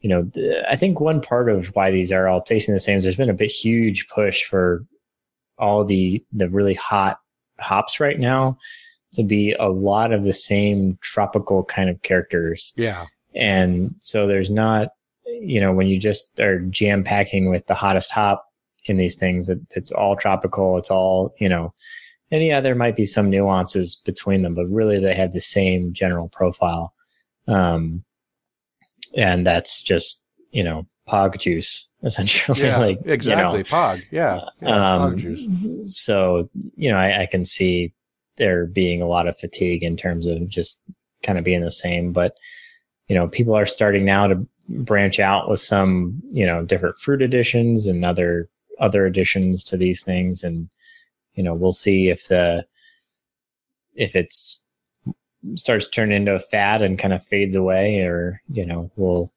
you know, I think one part of why these are all tasting the same is there's been a bit huge push for all the the really hot hops right now to be a lot of the same tropical kind of characters. Yeah. And so there's not, you know, when you just are jam packing with the hottest hop in these things, it, it's all tropical. It's all, you know, and yeah, there might be some nuances between them, but really they have the same general profile. Um, and that's just, you know, pog juice essentially. Yeah, like, exactly. You know, pog. Yeah. yeah um, pog juice. So, you know, I, I can see there being a lot of fatigue in terms of just kind of being the same, but, you know, people are starting now to branch out with some, you know, different fruit additions and other, other additions to these things. And, you know, we'll see if the if it's starts turning into a fad and kind of fades away, or you know, we'll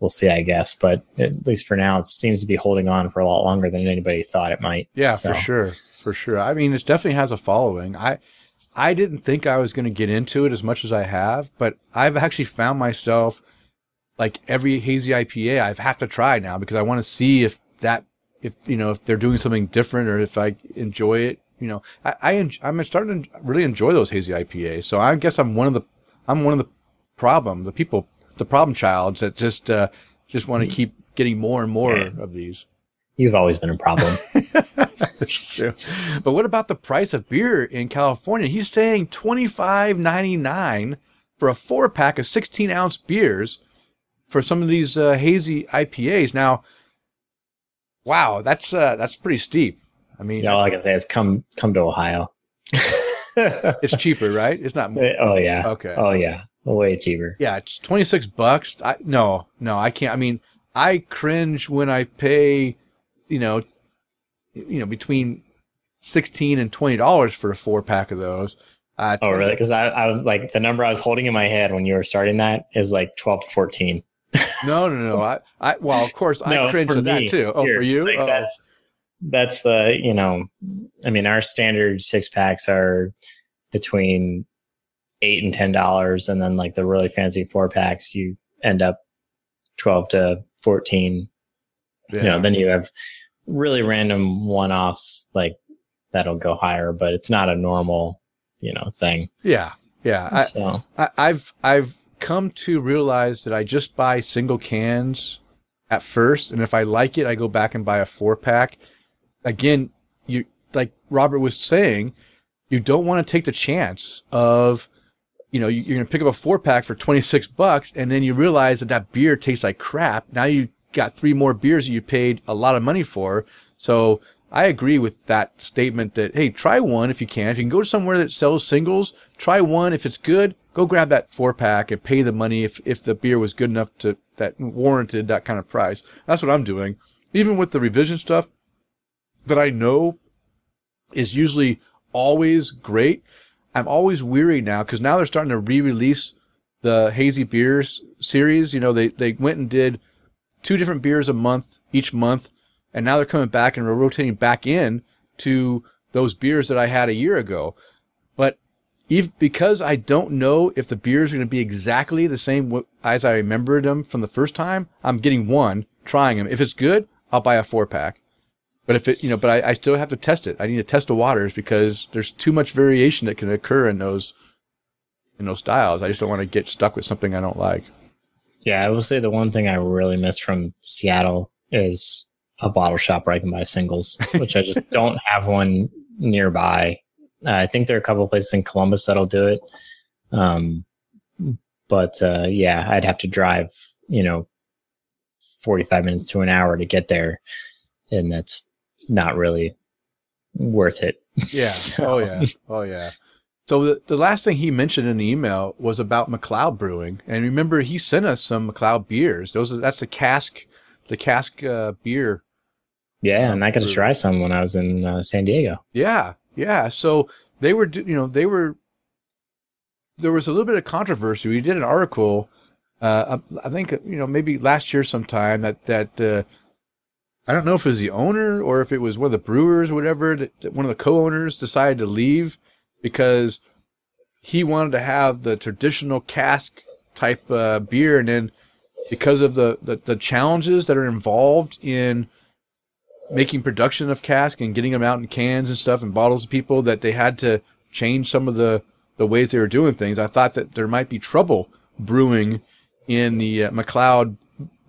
we'll see, I guess. But at least for now, it seems to be holding on for a lot longer than anybody thought it might. Yeah, so. for sure, for sure. I mean, it definitely has a following. I I didn't think I was going to get into it as much as I have, but I've actually found myself like every hazy IPA I have to try now because I want to see if that if you know if they're doing something different or if I enjoy it. You know, I, I am starting to really enjoy those hazy IPAs. So I guess I'm one of the I'm one of the problem the people the problem childs that just uh, just want to keep getting more and more yeah. of these. You've always been a problem. true. But what about the price of beer in California? He's saying twenty five ninety nine for a four pack of sixteen ounce beers for some of these uh, hazy IPAs. Now, Wow, that's uh, that's pretty steep. I mean, yeah, all I can say is come come to Ohio. it's cheaper, right? It's not. More. Oh yeah. Okay. Oh yeah. Way cheaper. Yeah, it's twenty six bucks. I no no I can't. I mean, I cringe when I pay, you know, you know between sixteen and twenty dollars for a four pack of those. Uh, oh really? Because I, I was like the number I was holding in my head when you were starting that is like twelve to fourteen no, no, no. I, I, well, of course, I cringe at that too. Oh, Here, for you? Like oh. That's that's the you know, I mean, our standard six packs are between eight and ten dollars, and then like the really fancy four packs, you end up twelve to fourteen. Yeah. You know, then you have really random one offs like that'll go higher, but it's not a normal, you know, thing. Yeah. Yeah. So. I, I've I've come to realize that I just buy single cans at first, and if I like it, I go back and buy a four pack. Again, you like Robert was saying, you don't want to take the chance of, you know, you're going to pick up a four pack for 26 bucks, and then you realize that that beer tastes like crap. Now you got three more beers that you paid a lot of money for. So I agree with that statement that, hey, try one if you can. If you can go to somewhere that sells singles, try one. If it's good, go grab that four pack and pay the money if, if the beer was good enough to that warranted that kind of price. That's what I'm doing. Even with the revision stuff that I know is usually always great. I'm always weary now because now they're starting to re-release the hazy beers series. You know, they they went and did two different beers a month each month, and now they're coming back and rotating back in to those beers that I had a year ago. But if, because I don't know if the beers are going to be exactly the same as I remembered them from the first time, I'm getting one, trying them. If it's good, I'll buy a four pack. But if it, you know, but I, I still have to test it. I need to test the waters because there's too much variation that can occur in those, in those styles. I just don't want to get stuck with something I don't like. Yeah, I will say the one thing I really miss from Seattle is a bottle shop where I can buy singles, which I just don't have one nearby. Uh, I think there are a couple places in Columbus that'll do it. Um, but uh, yeah, I'd have to drive, you know, 45 minutes to an hour to get there. And that's not really worth it. Yeah. so. Oh, yeah. Oh, yeah. So the, the last thing he mentioned in the email was about McLeod Brewing, and remember he sent us some McLeod beers. Those are, that's the cask, the cask uh, beer. Yeah, and I got to try some when I was in uh, San Diego. Yeah, yeah. So they were, you know, they were. There was a little bit of controversy. We did an article, uh, I think, you know, maybe last year sometime that that uh, I don't know if it was the owner or if it was one of the brewers, or whatever. That, that one of the co-owners decided to leave because he wanted to have the traditional cask type uh, beer, and then because of the, the, the challenges that are involved in making production of cask and getting them out in cans and stuff and bottles to people, that they had to change some of the the ways they were doing things. I thought that there might be trouble brewing in the uh, McLeod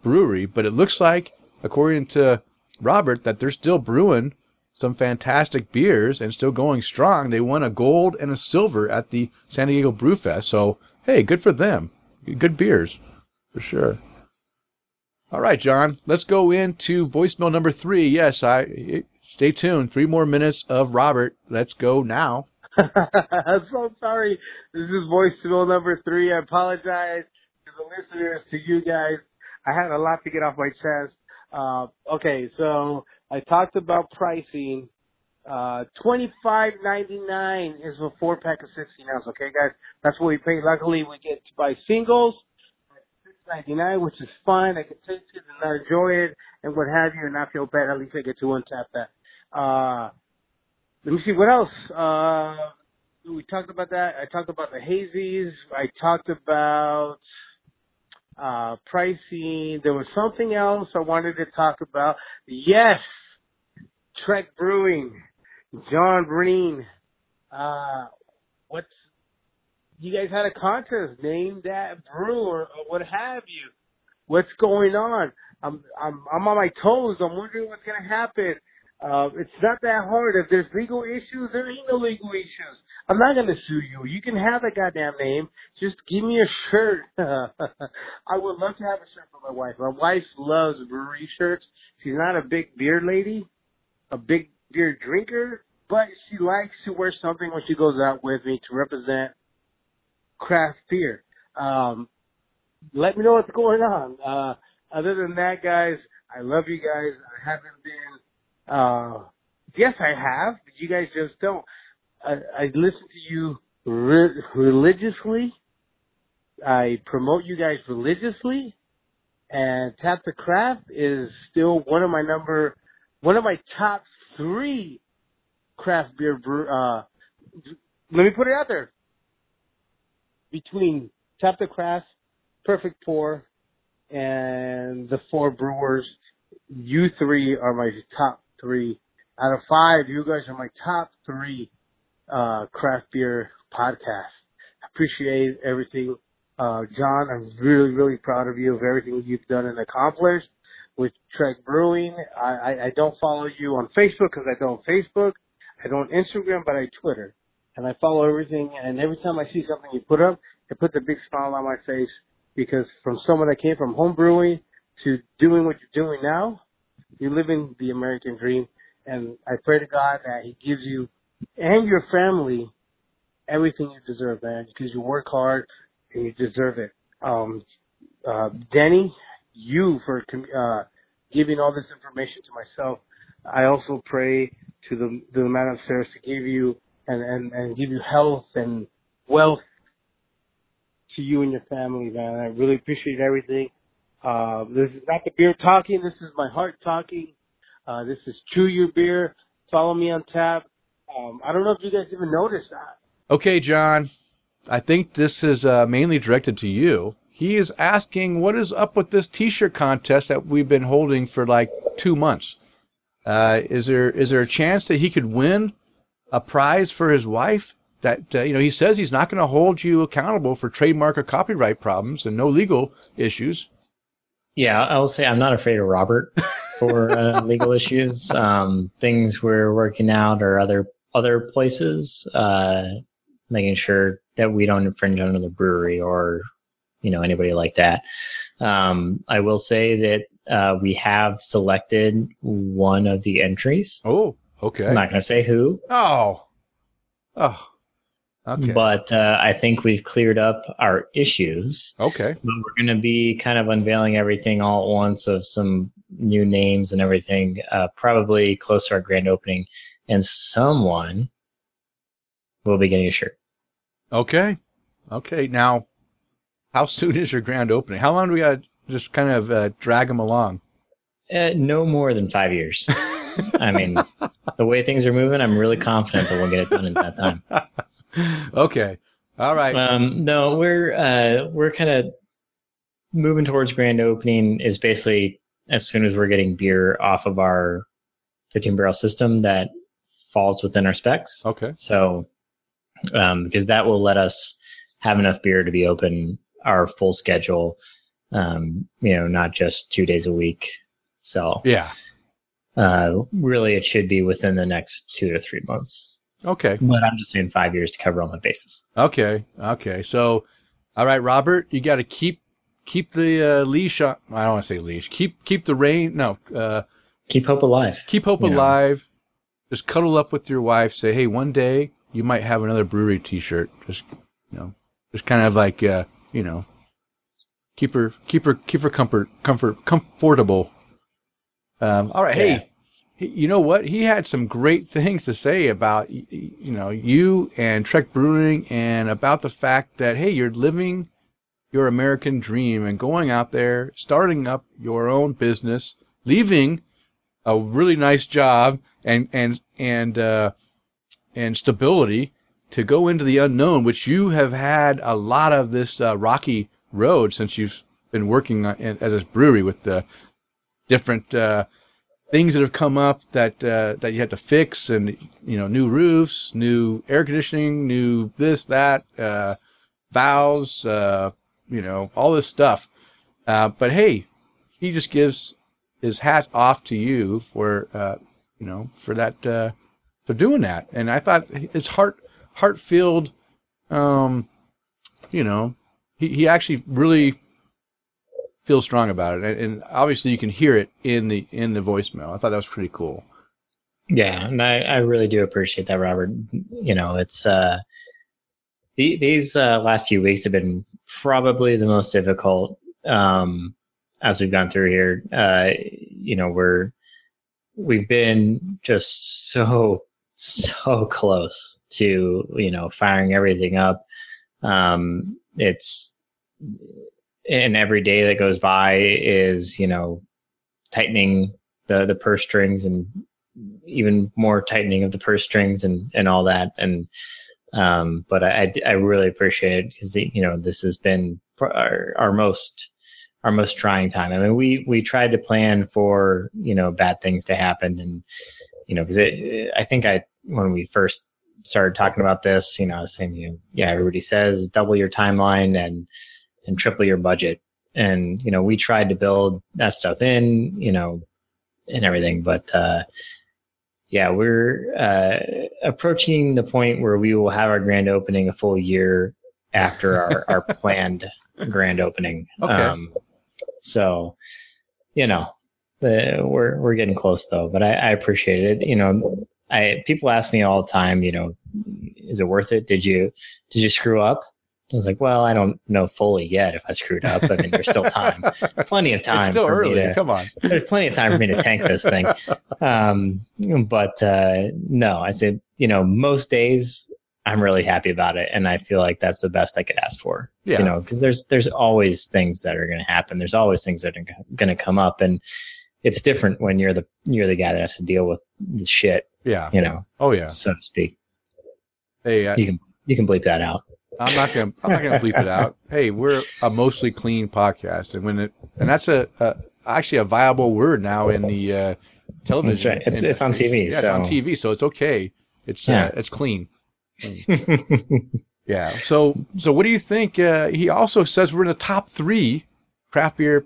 brewery, but it looks like, according to Robert, that they're still brewing some fantastic beers and still going strong. They won a gold and a silver at the San Diego Brew Fest. So, hey, good for them. Good beers, for sure. All right, John, let's go into voicemail number three. Yes, I stay tuned. Three more minutes of Robert. Let's go now. I'm so sorry. This is voicemail number three. I apologize to the listeners, to you guys. I had a lot to get off my chest. Uh, okay, so I talked about pricing. Uh, twenty five ninety nine is a four pack of sixteen ounce. Okay, guys, that's what we pay. Luckily, we get to buy singles six ninety nine, which is fine. I can taste it and not enjoy it and what have you, and not feel bad. At least I get to untap that. Uh, let me see what else. Uh, we talked about that. I talked about the hazies. I talked about uh, pricing. There was something else I wanted to talk about. Yes, Trek Brewing, John Breen. Uh, what's you guys had a contest? Name that brewer or what have you. What's going on? I'm I'm I'm on my toes. I'm wondering what's gonna happen. Uh, it's not that hard. If there's legal issues, there ain't no legal issues. I'm not gonna sue you. You can have that goddamn name. Just give me a shirt. I would love to have a shirt for my wife. My wife loves brewery shirts. She's not a big beer lady, a big beer drinker, but she likes to wear something when she goes out with me to represent craft beer. Um, let me know what's going on. Uh, other than that, guys, I love you guys. I haven't been uh, yes, I have, but you guys just don't. I, I listen to you re- religiously. I promote you guys religiously, and Tap the Craft is still one of my number, one of my top three craft beer brew. Uh, let me put it out there. Between Tap the Craft, Perfect Pour, and the four brewers, you three are my top three. Out of five, you guys are my top three uh, craft beer podcast. Appreciate everything. Uh, John, I'm really, really proud of you of everything you've done and accomplished with Trek Brewing. I, I, I don't follow you on Facebook because I don't Facebook. I don't Instagram, but I Twitter. And I follow everything. And every time I see something you put up, it puts a big smile on my face because from someone that came from home brewing to doing what you're doing now, you're living the American dream. And I pray to God that He gives you and your family everything you deserve, man, because you work hard and you deserve it. Um, uh, Denny, you for uh, giving all this information to myself. I also pray to the, the man upstairs to give you and, and, and give you health and wealth to you and your family, man. I really appreciate everything. Uh, this is not the beer talking. This is my heart talking. Uh, this is Chew Your Beer. Follow me on Tab. Um, I don't know if you guys even noticed that. Okay, John. I think this is uh, mainly directed to you. He is asking what is up with this T-shirt contest that we've been holding for like two months. Uh, is there is there a chance that he could win a prize for his wife? That uh, you know, he says he's not going to hold you accountable for trademark or copyright problems and no legal issues. Yeah, I will say I'm not afraid of Robert for uh, legal issues. Um, things we're working out or other other places, uh, making sure that we don't infringe on the brewery or you know anybody like that. Um, I will say that uh, we have selected one of the entries. Oh, okay. I'm not going to say who. Oh, oh, okay. But uh, I think we've cleared up our issues. Okay. But we're going to be kind of unveiling everything all at once of some new names and everything, uh, probably close to our grand opening. And someone will be getting a shirt. Okay. Okay. Now, how soon is your grand opening? How long do we got to just kind of uh, drag them along? Uh, no more than five years. I mean, the way things are moving, I'm really confident that we'll get it done in that time. okay. All right. Um, no, we're uh, we're kind of moving towards grand opening. Is basically as soon as we're getting beer off of our 15 barrel system that falls within our specs. Okay. So, um, because that will let us have enough beer to be open our full schedule. Um, you know, not just two days a week. So Yeah. uh, really, it should be within the next two to three months. Okay. But I'm just saying five years to cover all my bases. Okay. Okay. So, all right, Robert, you got to keep keep the uh, leash on. I don't want to say leash. Keep keep the rein. No. Uh, Keep hope alive. keep hope alive. Just cuddle up with your wife. Say, hey, one day you might have another brewery T-shirt. Just you know, just kind of like uh, you know, keep her keep her keep her comfort comfort comfortable. Um, all right, Yeah. hey, you know what? He had some great things to say about you know you and Trek Brewing and about the fact that hey, you're living your American dream and going out there, starting up your own business, leaving a really nice job and and and uh, and stability to go into the unknown, which you have had a lot of this uh, rocky road since you've been working on, as a brewery with the different uh, things that have come up that uh, that you had to fix, and you know, new roofs, new air conditioning, new this that, uh, valves, uh, you know, all this stuff. Uh, but hey, he just gives his hat off to you for you know for that uh, for doing that, and I thought his heart heart filled, um, you know, he he actually really feels strong about it, and, obviously you can hear it in the in the voicemail. I thought that was pretty cool. Yeah, and I, I really do appreciate that, Robert. You know, it's uh, the, these uh, last few weeks have been probably the most difficult um, as we've gone through here. Uh, you know, we're we've been just so so close to you know firing everything up. Um, it's and every day that goes by is you know tightening the the purse strings and even more tightening of the purse strings and and all that and um but i i really appreciate it because you know this has been our, our most our most trying time. I mean we we tried to plan for you know bad things to happen and you know because i think i when we first started talking about this you know i was saying you know, yeah everybody says double your timeline and and triple your budget. And you know we tried to build that stuff in you know and everything but uh yeah we're uh approaching the point where we will have our grand opening a full year after our our planned grand opening. Okay. So you know the, we're we're getting close though but i i appreciate it you know i people ask me all the time you know is it worth it did you did you screw up I was like, well, I don't know fully yet if I screwed up. I mean, there's still time, plenty of time. it's still early. to- Come on. there's plenty of time for me to tank this thing. Um, but uh, no, I said, you know, most days I'm really happy about it, and I feel like that's the best I could ask for. Yeah. You know, because there's there's always things that are going to happen. There's always things that are going to come up, and it's different when you're the you're the guy that has to deal with the shit. Yeah. You know, Oh yeah. so to speak. Hey, I, You can you can bleep that out. I'm not gonna I'm not gonna bleep it out. Hey, we're a mostly clean podcast, and when it and that's a, a actually a viable word now in the uh, television. That's right. It's- it's on TV, Yeah, it's on TV, so it's okay. It's Yeah. uh, it's clean. Yeah. So so what do you think? Uh, he also says we're in the top three craft beer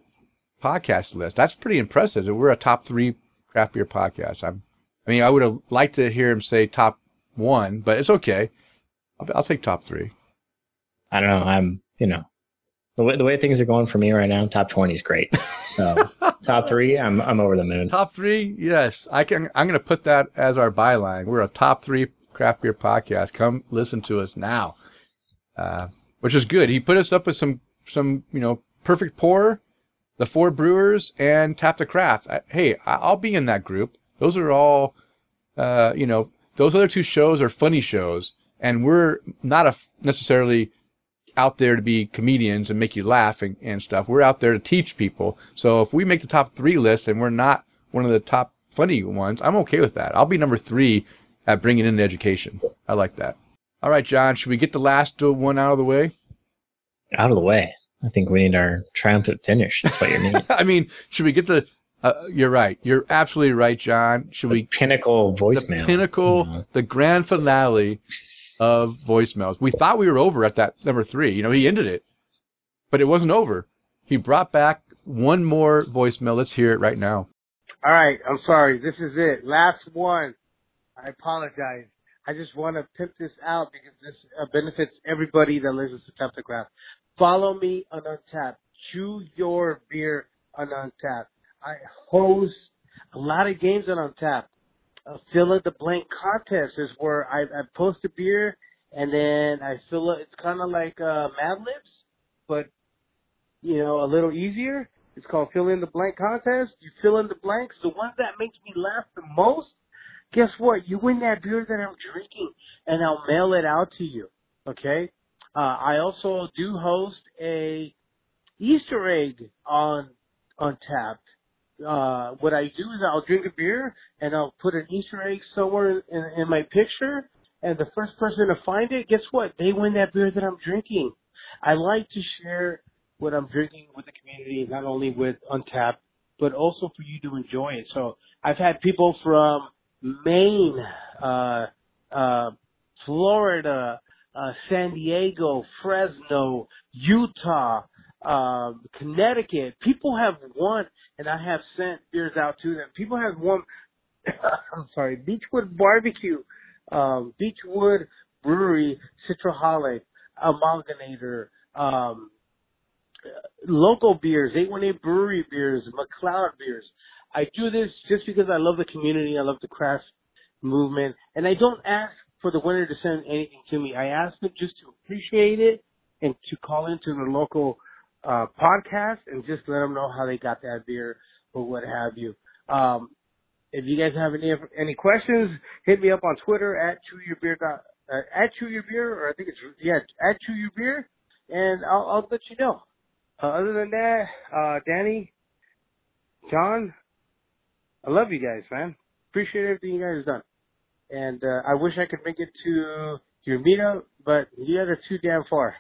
podcast list. That's pretty impressive. That we're a top three craft beer podcast. I'm. I mean, I would have liked to hear him say top one, but it's okay. I'll, I'll take top three. I don't know. I'm you know the way the way things are going for me right now. Top twenty is great. So top three, I'm I'm over the moon. Top three, yes. I can. I'm going to put that as our byline. We're a top three craft beer podcast. Come listen to us now, uh, which is good. He put us up with some some you know perfect pour, the four brewers, and tap the craft. I, hey, I'll be in that group. Those are all, uh, you know, those other two shows are funny shows, and we're not a necessarily out there to be comedians and make you laugh and, and stuff. We're out there to teach people. So if we make the top three list and we're not one of the top funny ones, I'm okay with that. I'll be number three at bringing in the education. I like that. All right, John, should we get the last uh, one out of the way? Out of the way. I think we need our triumphant finish. That's what you need. I mean, should we get the? Uh, you're right. You're absolutely right, John. Should we Pinnacle voicemail? the voicemail. pinnacle, Mhm. the grand finale of voicemails. We thought we were over at that number three. You know, he ended it, but it wasn't over. He brought back one more voicemail. Let's hear it right now. All right, I'm sorry. This is it. Last one. I apologize. I just want to pimp this out because this uh, benefits everybody that listens to Tap the Craft. Follow me on Untappd. Chew your beer on Untappd. I host a lot of games on Untappd. A fill in the blank contest is where I, I post a beer and then I fill it. It's kind of like uh, Mad Libs, but you know, a little easier. It's called fill in the blank contest. You fill in the blanks. The one that makes me laugh the most, guess what? You win that beer that I'm drinking, and I'll mail it out to you. Okay. Uh, I also do host a Easter egg on Untappd. Uh, what I do is I'll drink a beer and I'll put an Easter egg somewhere in, in my picture, and the first person to find it, guess what? They win that beer that I'm drinking. I like to share what I'm drinking with the community, not only with Untappd, but also for you to enjoy it. So I've had people from Maine, uh, uh, Florida, uh, San Diego, Fresno, Utah, um, Connecticut. People have won, and I have sent beers out to them. People have won. I'm sorry, Beachwood Barbecue, um, Beachwood Brewery, Citraholic, Amalgamator, um, local beers, 818 brewery beers, McLeod beers. I do this just because I love the community. I love the craft movement. And I don't ask for the winner to send anything to me. I ask them just to appreciate it and to call into the local uh, podcast and just let them know how they got that beer or what have you. Um, if you guys have any any questions, hit me up on Twitter at chewyourbeer dot uh, at chewyourbeer or I think it's yeah at chewyourbeer, and I'll I'll let you know. Uh, other than that, uh, Danny, John, I love you guys, man. Appreciate everything you guys have done. And uh, I wish I could make it to your meetup, but you guys are too damn far.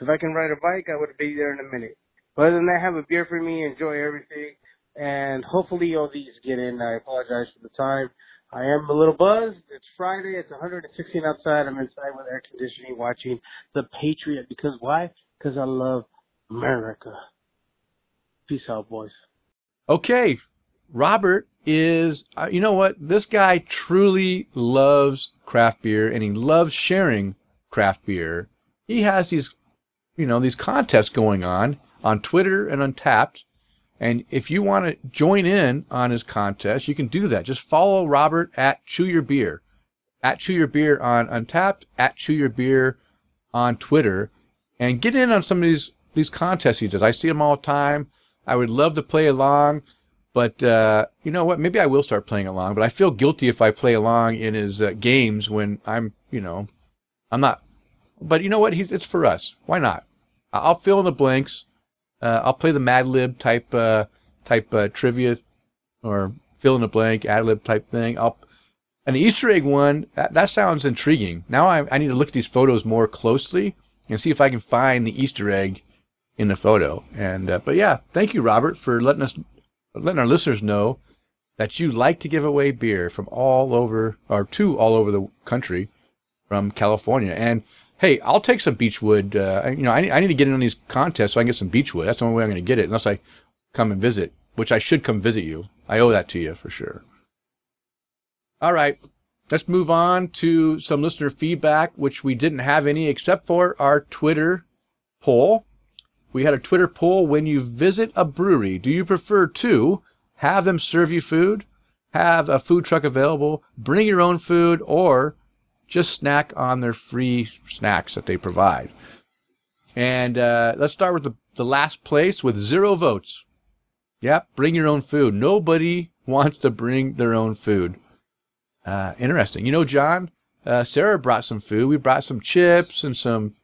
If I can ride a bike, I would be there in a minute. But other than that, have a beer for me, enjoy everything, and hopefully all these get in. I apologize for the time. I am a little buzzed. It's Friday. It's 116 outside. I'm inside with air conditioning watching The Patriot. Because why? Because I love America. Peace out, boys. Okay, Robert is, uh, you know what? This guy truly loves craft beer and he loves sharing craft beer. He has these, you know, these contests going on on Twitter and Untappd. And if you want to join in on his contest, you can do that. Just follow Robert at Chew Your Beer, at Chew Your Beer on Untappd, at Chew Your Beer on Twitter, and get in on some of these these contests he does. I see them all the time. I would love to play along, but uh, you know what? Maybe I will start playing along. But I feel guilty if I play along in his uh, games when I'm, you know, I'm not, but you know what? He's, it's for us. Why not? I'll fill in the blanks. Uh, I'll play the Mad Lib type, uh, type, uh, trivia or fill in the blank, ad lib type thing. I'll, the Easter egg one, that, that sounds intriguing. Now I, I need to look at these photos more closely and see if I can find the Easter egg in the photo. And, uh, but yeah, thank you, Robert, for letting us, letting our listeners know that you like to give away beer from all over, or to all over the country from California. And hey, I'll take some Beachwood. Uh, you know, I, I need to get in on these contests so I can get some Beachwood. That's the only way I'm going to get it, unless I come and visit, which I should come visit you. I owe that to you for sure. All right. Let's move on to some listener feedback, which we didn't have any except for our Twitter poll. We had a Twitter poll. When you visit a brewery, do you prefer to have them serve you food, have a food truck available, bring your own food, or just snack on their free snacks that they provide? And uh, let's start with the, the last place with zero votes. Yep, bring your own food. Nobody wants to bring their own food. Uh, interesting. You know, John, uh, Sarah brought some food. We brought some chips and some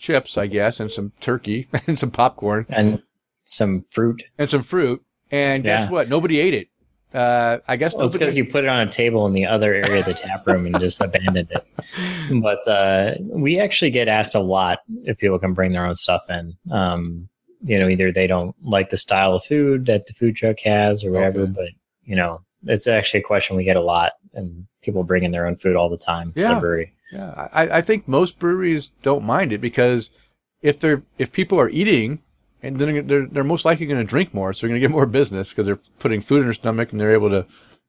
chips, I guess, and some turkey and some popcorn and some fruit and some fruit. And guess Yeah. what? Nobody ate it. Uh, I guess Well, it's because you put it on a table in the other area of the tap room and just abandoned it. But uh, we actually get asked a lot if people can bring their own stuff in. Um, you know, either they don't like the style of food that the food truck has or whatever. Okay. But you know, it's actually a question we get a lot, and people bring in their own food all the time to Yeah. the brewery. Yeah, I, I think most breweries don't mind it because if they're if people are eating and then they're they're most likely going to drink more, so they're going to get more business because they're putting food in their stomach and they're able to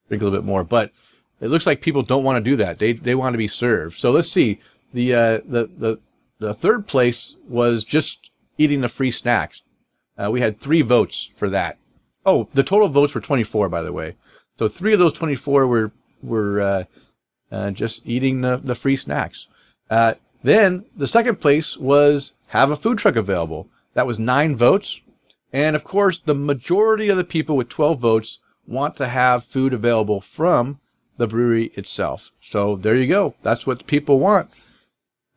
drink a little bit more. But it looks like people don't want to do that. They they want to be served. So let's see. The uh, the the the third place was just eating the free snacks. Uh, we had three votes for that. Oh, the total votes were 24, by the way. So three of those 24 were were uh, uh, just eating the, the free snacks. Uh, then the second place was have a food truck available. That was nine votes. And of course, the majority of the people with 12 votes want to have food available from the brewery itself. So there you go. That's what people want.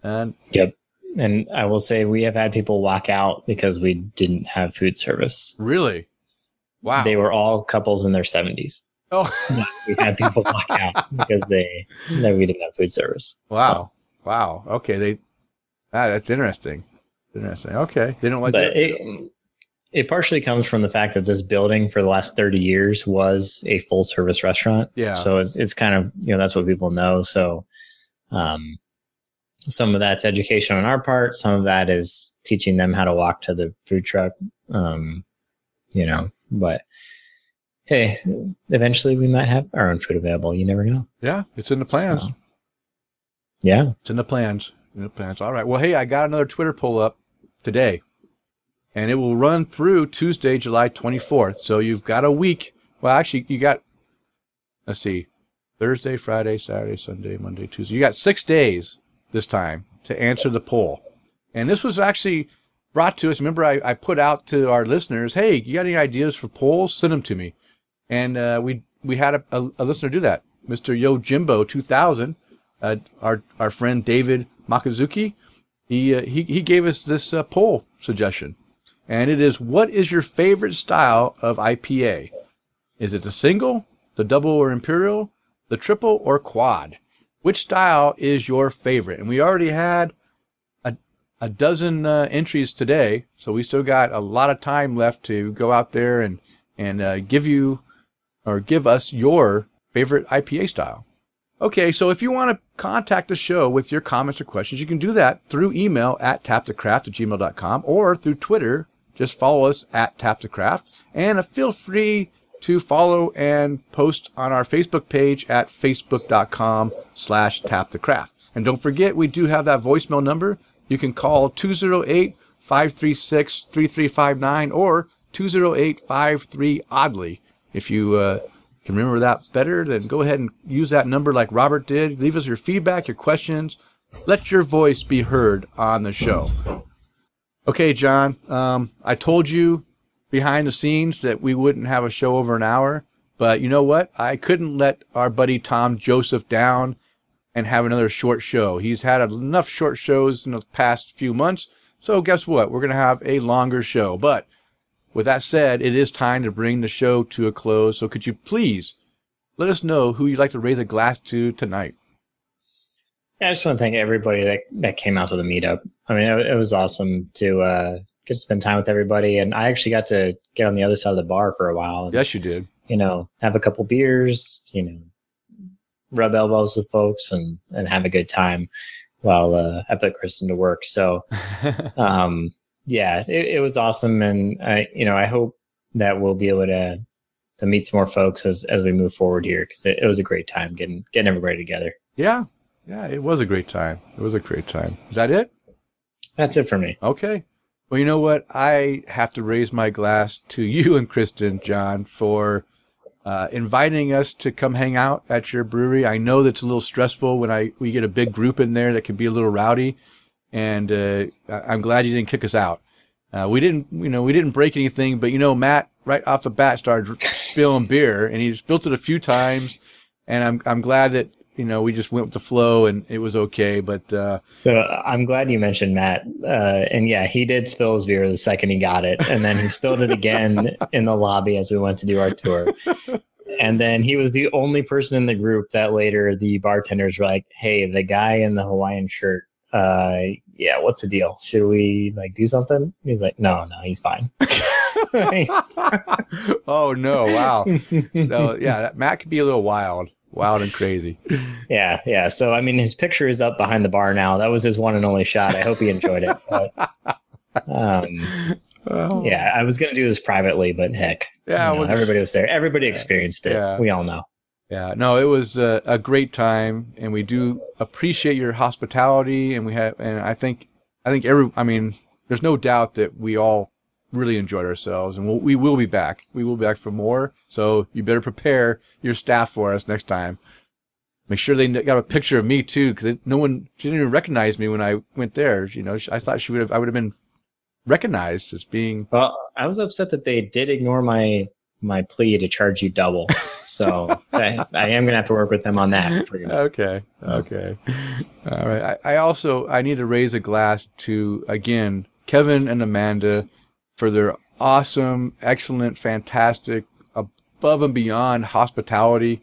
And Yep. And I will say we have had people walk out because we didn't have food service. really, wow. They were all couples in their seventies. Oh, we had people walk out because they that we didn't have food service. wow. Wow. Okay. They, ah, that's interesting. Interesting. Okay. They don't like but it it partially comes from the fact that this building for the last 30 years was a full service restaurant. Yeah. So it's it's kind of, you know, that's what people know. So um some of that's education on our part, some of that is teaching them how to walk to the food truck. Um, you know, but hey, eventually we might have our own food available. You never know. yeah. It's in the plans. So, yeah. It's in the plans. In the plans. All right. Well, hey, I got another Twitter poll up today, and it will run through Tuesday, July 24th. So you've got a week. Well, actually, you got, let's see, Thursday, Friday, Saturday, Sunday, Monday, Tuesday. You got six days this time to answer the poll. And this was actually brought to us. Remember, I, I put out to our listeners, hey, you got any ideas for polls? Send them to me. And uh, we we had a, a, a listener do that. Mr. Yo Jimbo 2000, uh, our our friend David Makazuki, he uh, he he gave us this uh, poll suggestion, and it is: What is your favorite style of IPA? Is it the single, the double or imperial, the triple or quad? Which style is your favorite? And we already had a a dozen uh, entries today, so we still got a lot of time left to go out there and and uh, give you or give us your favorite IPA style. Okay, so if you want to contact the show with your comments or questions, you can do that through email at tapthecraft at gmail.com or through Twitter. Just follow us at tapthecraft and feel free to follow and post on our Facebook page at facebook.com slash tapthecraft. And don't forget, we do have that voicemail number. You can call 208 536 3359 or 208 53 oddly. If you uh, can remember that better, then go ahead and use that number like Robert did. Leave us your feedback, your questions. Let your voice be heard on the show. Okay, John, um, I told you behind the scenes that we wouldn't have a show over an hour, but you know what? I couldn't let our buddy Tom Joseph down and have another short show. He's had enough short shows in the past few months. So guess what? We're going to have a longer show. But with that said, it is time to bring the show to a close. So could you please let us know who you'd like to raise a glass to tonight? I just want to thank everybody that, that came out to the meetup. I mean, it, it was awesome to uh, get to spend time with everybody. And I actually got to get on the other side of the bar for a while. And, Yes, you did. You know, have a couple beers, you know, rub elbows with folks and, and have a good time while uh, I put Kristen to work. So, um, yeah, it, it was awesome. And I, you know, I hope that we'll be able to, to meet some more folks as, as we move forward here. Cause it, it was a great time getting, getting everybody together. yeah. Yeah, it was a great time. It was a great time. Is that it? That's it for me. Okay. Well, you know what? I have to raise my glass to you and Kristen, John, for uh, inviting us to come hang out at your brewery. I know that's a little stressful when I we get a big group in there that can be a little rowdy, and uh, I'm glad you didn't kick us out. Uh, we didn't, you know, we didn't break anything, but you know, Matt right off the bat started spilling beer, and he spilt it a few times, and I'm I'm glad that you know we just went with the flow and it was okay. But uh, So I'm glad you mentioned Matt. Uh, and yeah, he did spill his beer the second he got it. And then he spilled it again in the lobby as we went to do our tour. And then he was the only person in the group that later the bartenders were like, Hey, the guy in the Hawaiian shirt, uh, yeah, what's the deal? Should we like do something? He's like, No, no, he's fine. oh no! Wow. So yeah, that, Matt could be a little wild, wild and crazy. yeah, yeah. So I mean his picture is up behind the bar now. That was his one and only shot. I hope he enjoyed it. But, um Oh. Yeah, I was going to do this privately, but heck, Yeah, you know, well, everybody was there. Everybody experienced it. Yeah. We all know. Yeah, no, it was a, a great time, and we do appreciate your hospitality, and we have, and I think, I think every, I mean, there's no doubt that we all really enjoyed ourselves, and we'll, we will be back. We will be back for more. So you better prepare your staff for us next time. Make sure they got a picture of me too, because no one, she didn't even recognize me when I went there. You know, I thought she would have, I would have been recognized as being. Well, I was upset that they did ignore my my plea to charge you double. So I, I am going to have to work with them on that. For you. Okay. Okay. All right. I, I also I need to raise a glass to again Kevin and Amanda for their awesome, excellent, fantastic, above and beyond hospitality.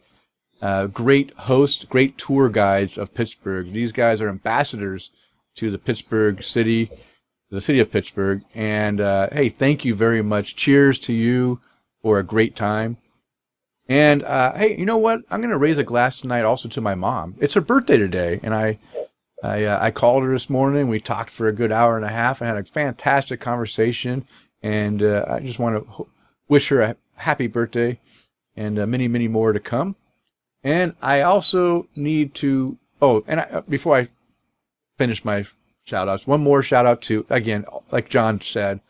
Uh, great host, great tour guides of Pittsburgh. These guys are ambassadors to the Pittsburgh city, the city of Pittsburgh. And uh, hey, thank you very much. Cheers to you for a great time. And uh, hey, you know what? I'm going to raise a glass tonight also to my mom. It's her birthday today, and I I, uh, I called her this morning. We talked for a good hour and a half and had a fantastic conversation. And uh, I just want to wish her a happy birthday and uh, many, many more to come. And I also need to. Oh, and I, before I finish my shout outs, one more shout out to, again, like John said,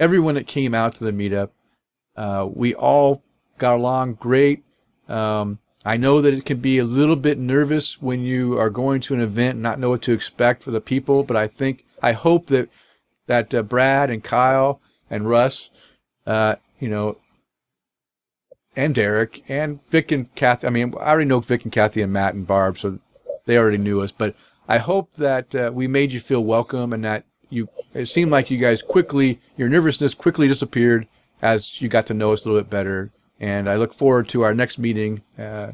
everyone that came out to the meetup. Uh, we all got along great. Um, I know that it can be a little bit nervous when you are going to an event and not know what to expect for the people, but I think, I hope that, that uh, Brad and Kyle and Russ, uh, you know, and Derek and Vic and Kathy. I mean, I already know Vic and Kathy and Matt and Barb, so they already knew us, but I hope that uh, we made you feel welcome and that you, it seemed like you guys quickly, your nervousness quickly disappeared as you got to know us a little bit better. And I look forward to our next meeting uh,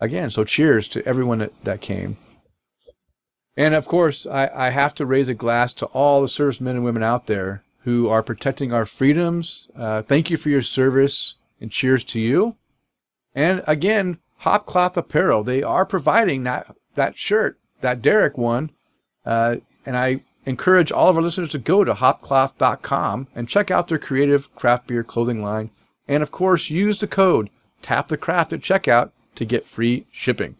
again. So cheers to everyone that, that came. And of course, I, I have to raise a glass to all the servicemen and women out there who are protecting our freedoms. Uh, thank you for your service and cheers to you. And again, Hopcloth Apparel, they are providing that, that shirt, that Derek one. Uh, and I encourage all of our listeners to go to hopcloth.com and check out their creative craft beer clothing line. And of course, use the code Tap the Craft at checkout to get free shipping.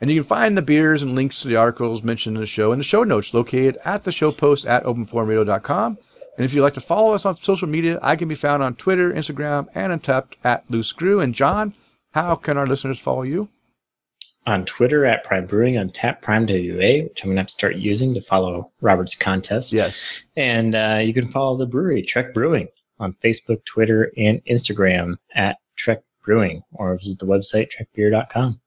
And you can find the beers and links to the articles mentioned in the show in the show notes located at the show post at openforumradio.com. And if you'd like to follow us on social media, I can be found on Twitter, Instagram, and on Untappd at Loose Screw. And John, how can our listeners follow you? On Twitter at Prime Brewing on Tap Prime WA, which I'm going to have to start using to follow Robert's contest. Yes. And uh, you can follow the brewery, Trek Brewing, on Facebook, Twitter, and Instagram at Trek Brewing, or visit the website trekbeer.com.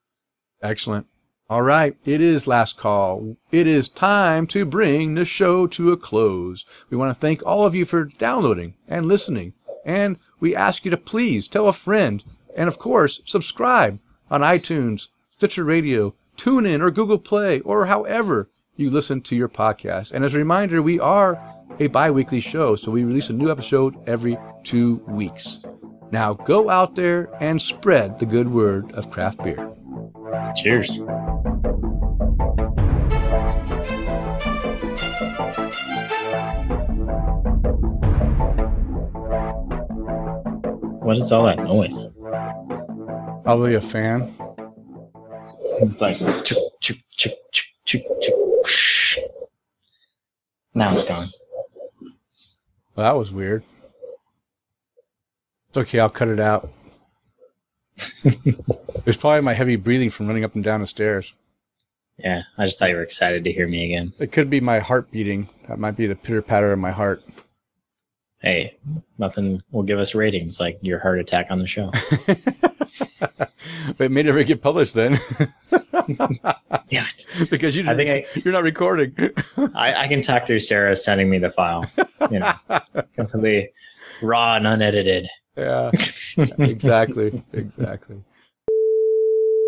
Excellent. All right, it is last call. It is time to bring the show to a close. We want to thank all of you for downloading and listening. And we ask you to please tell a friend and, of course, subscribe on iTunes, Stitcher Radio, TuneIn, or Google Play, or however you listen to your podcast. And as a reminder, we are a bi weekly show, so we release a new episode every two weeks. Now go out there and spread the good word of craft beer. Cheers. What is all that noise? Probably a fan. It's like chuk, chuk, chuk, chuk, chuk, whoosh. now it's gone. Well, that was weird. It's okay, I'll cut it out. It's probably my heavy breathing from running up and down the stairs. Yeah, I just thought you were excited to hear me again. It could be my heart beating. That might be the pitter patter of my heart. Hey, nothing will give us ratings like your heart attack on the show. but it may never get published then Damn it. because you I think I- you're not recording. I, I can talk through Sarah sending me the file. You know, completely raw and unedited. yeah, exactly, exactly.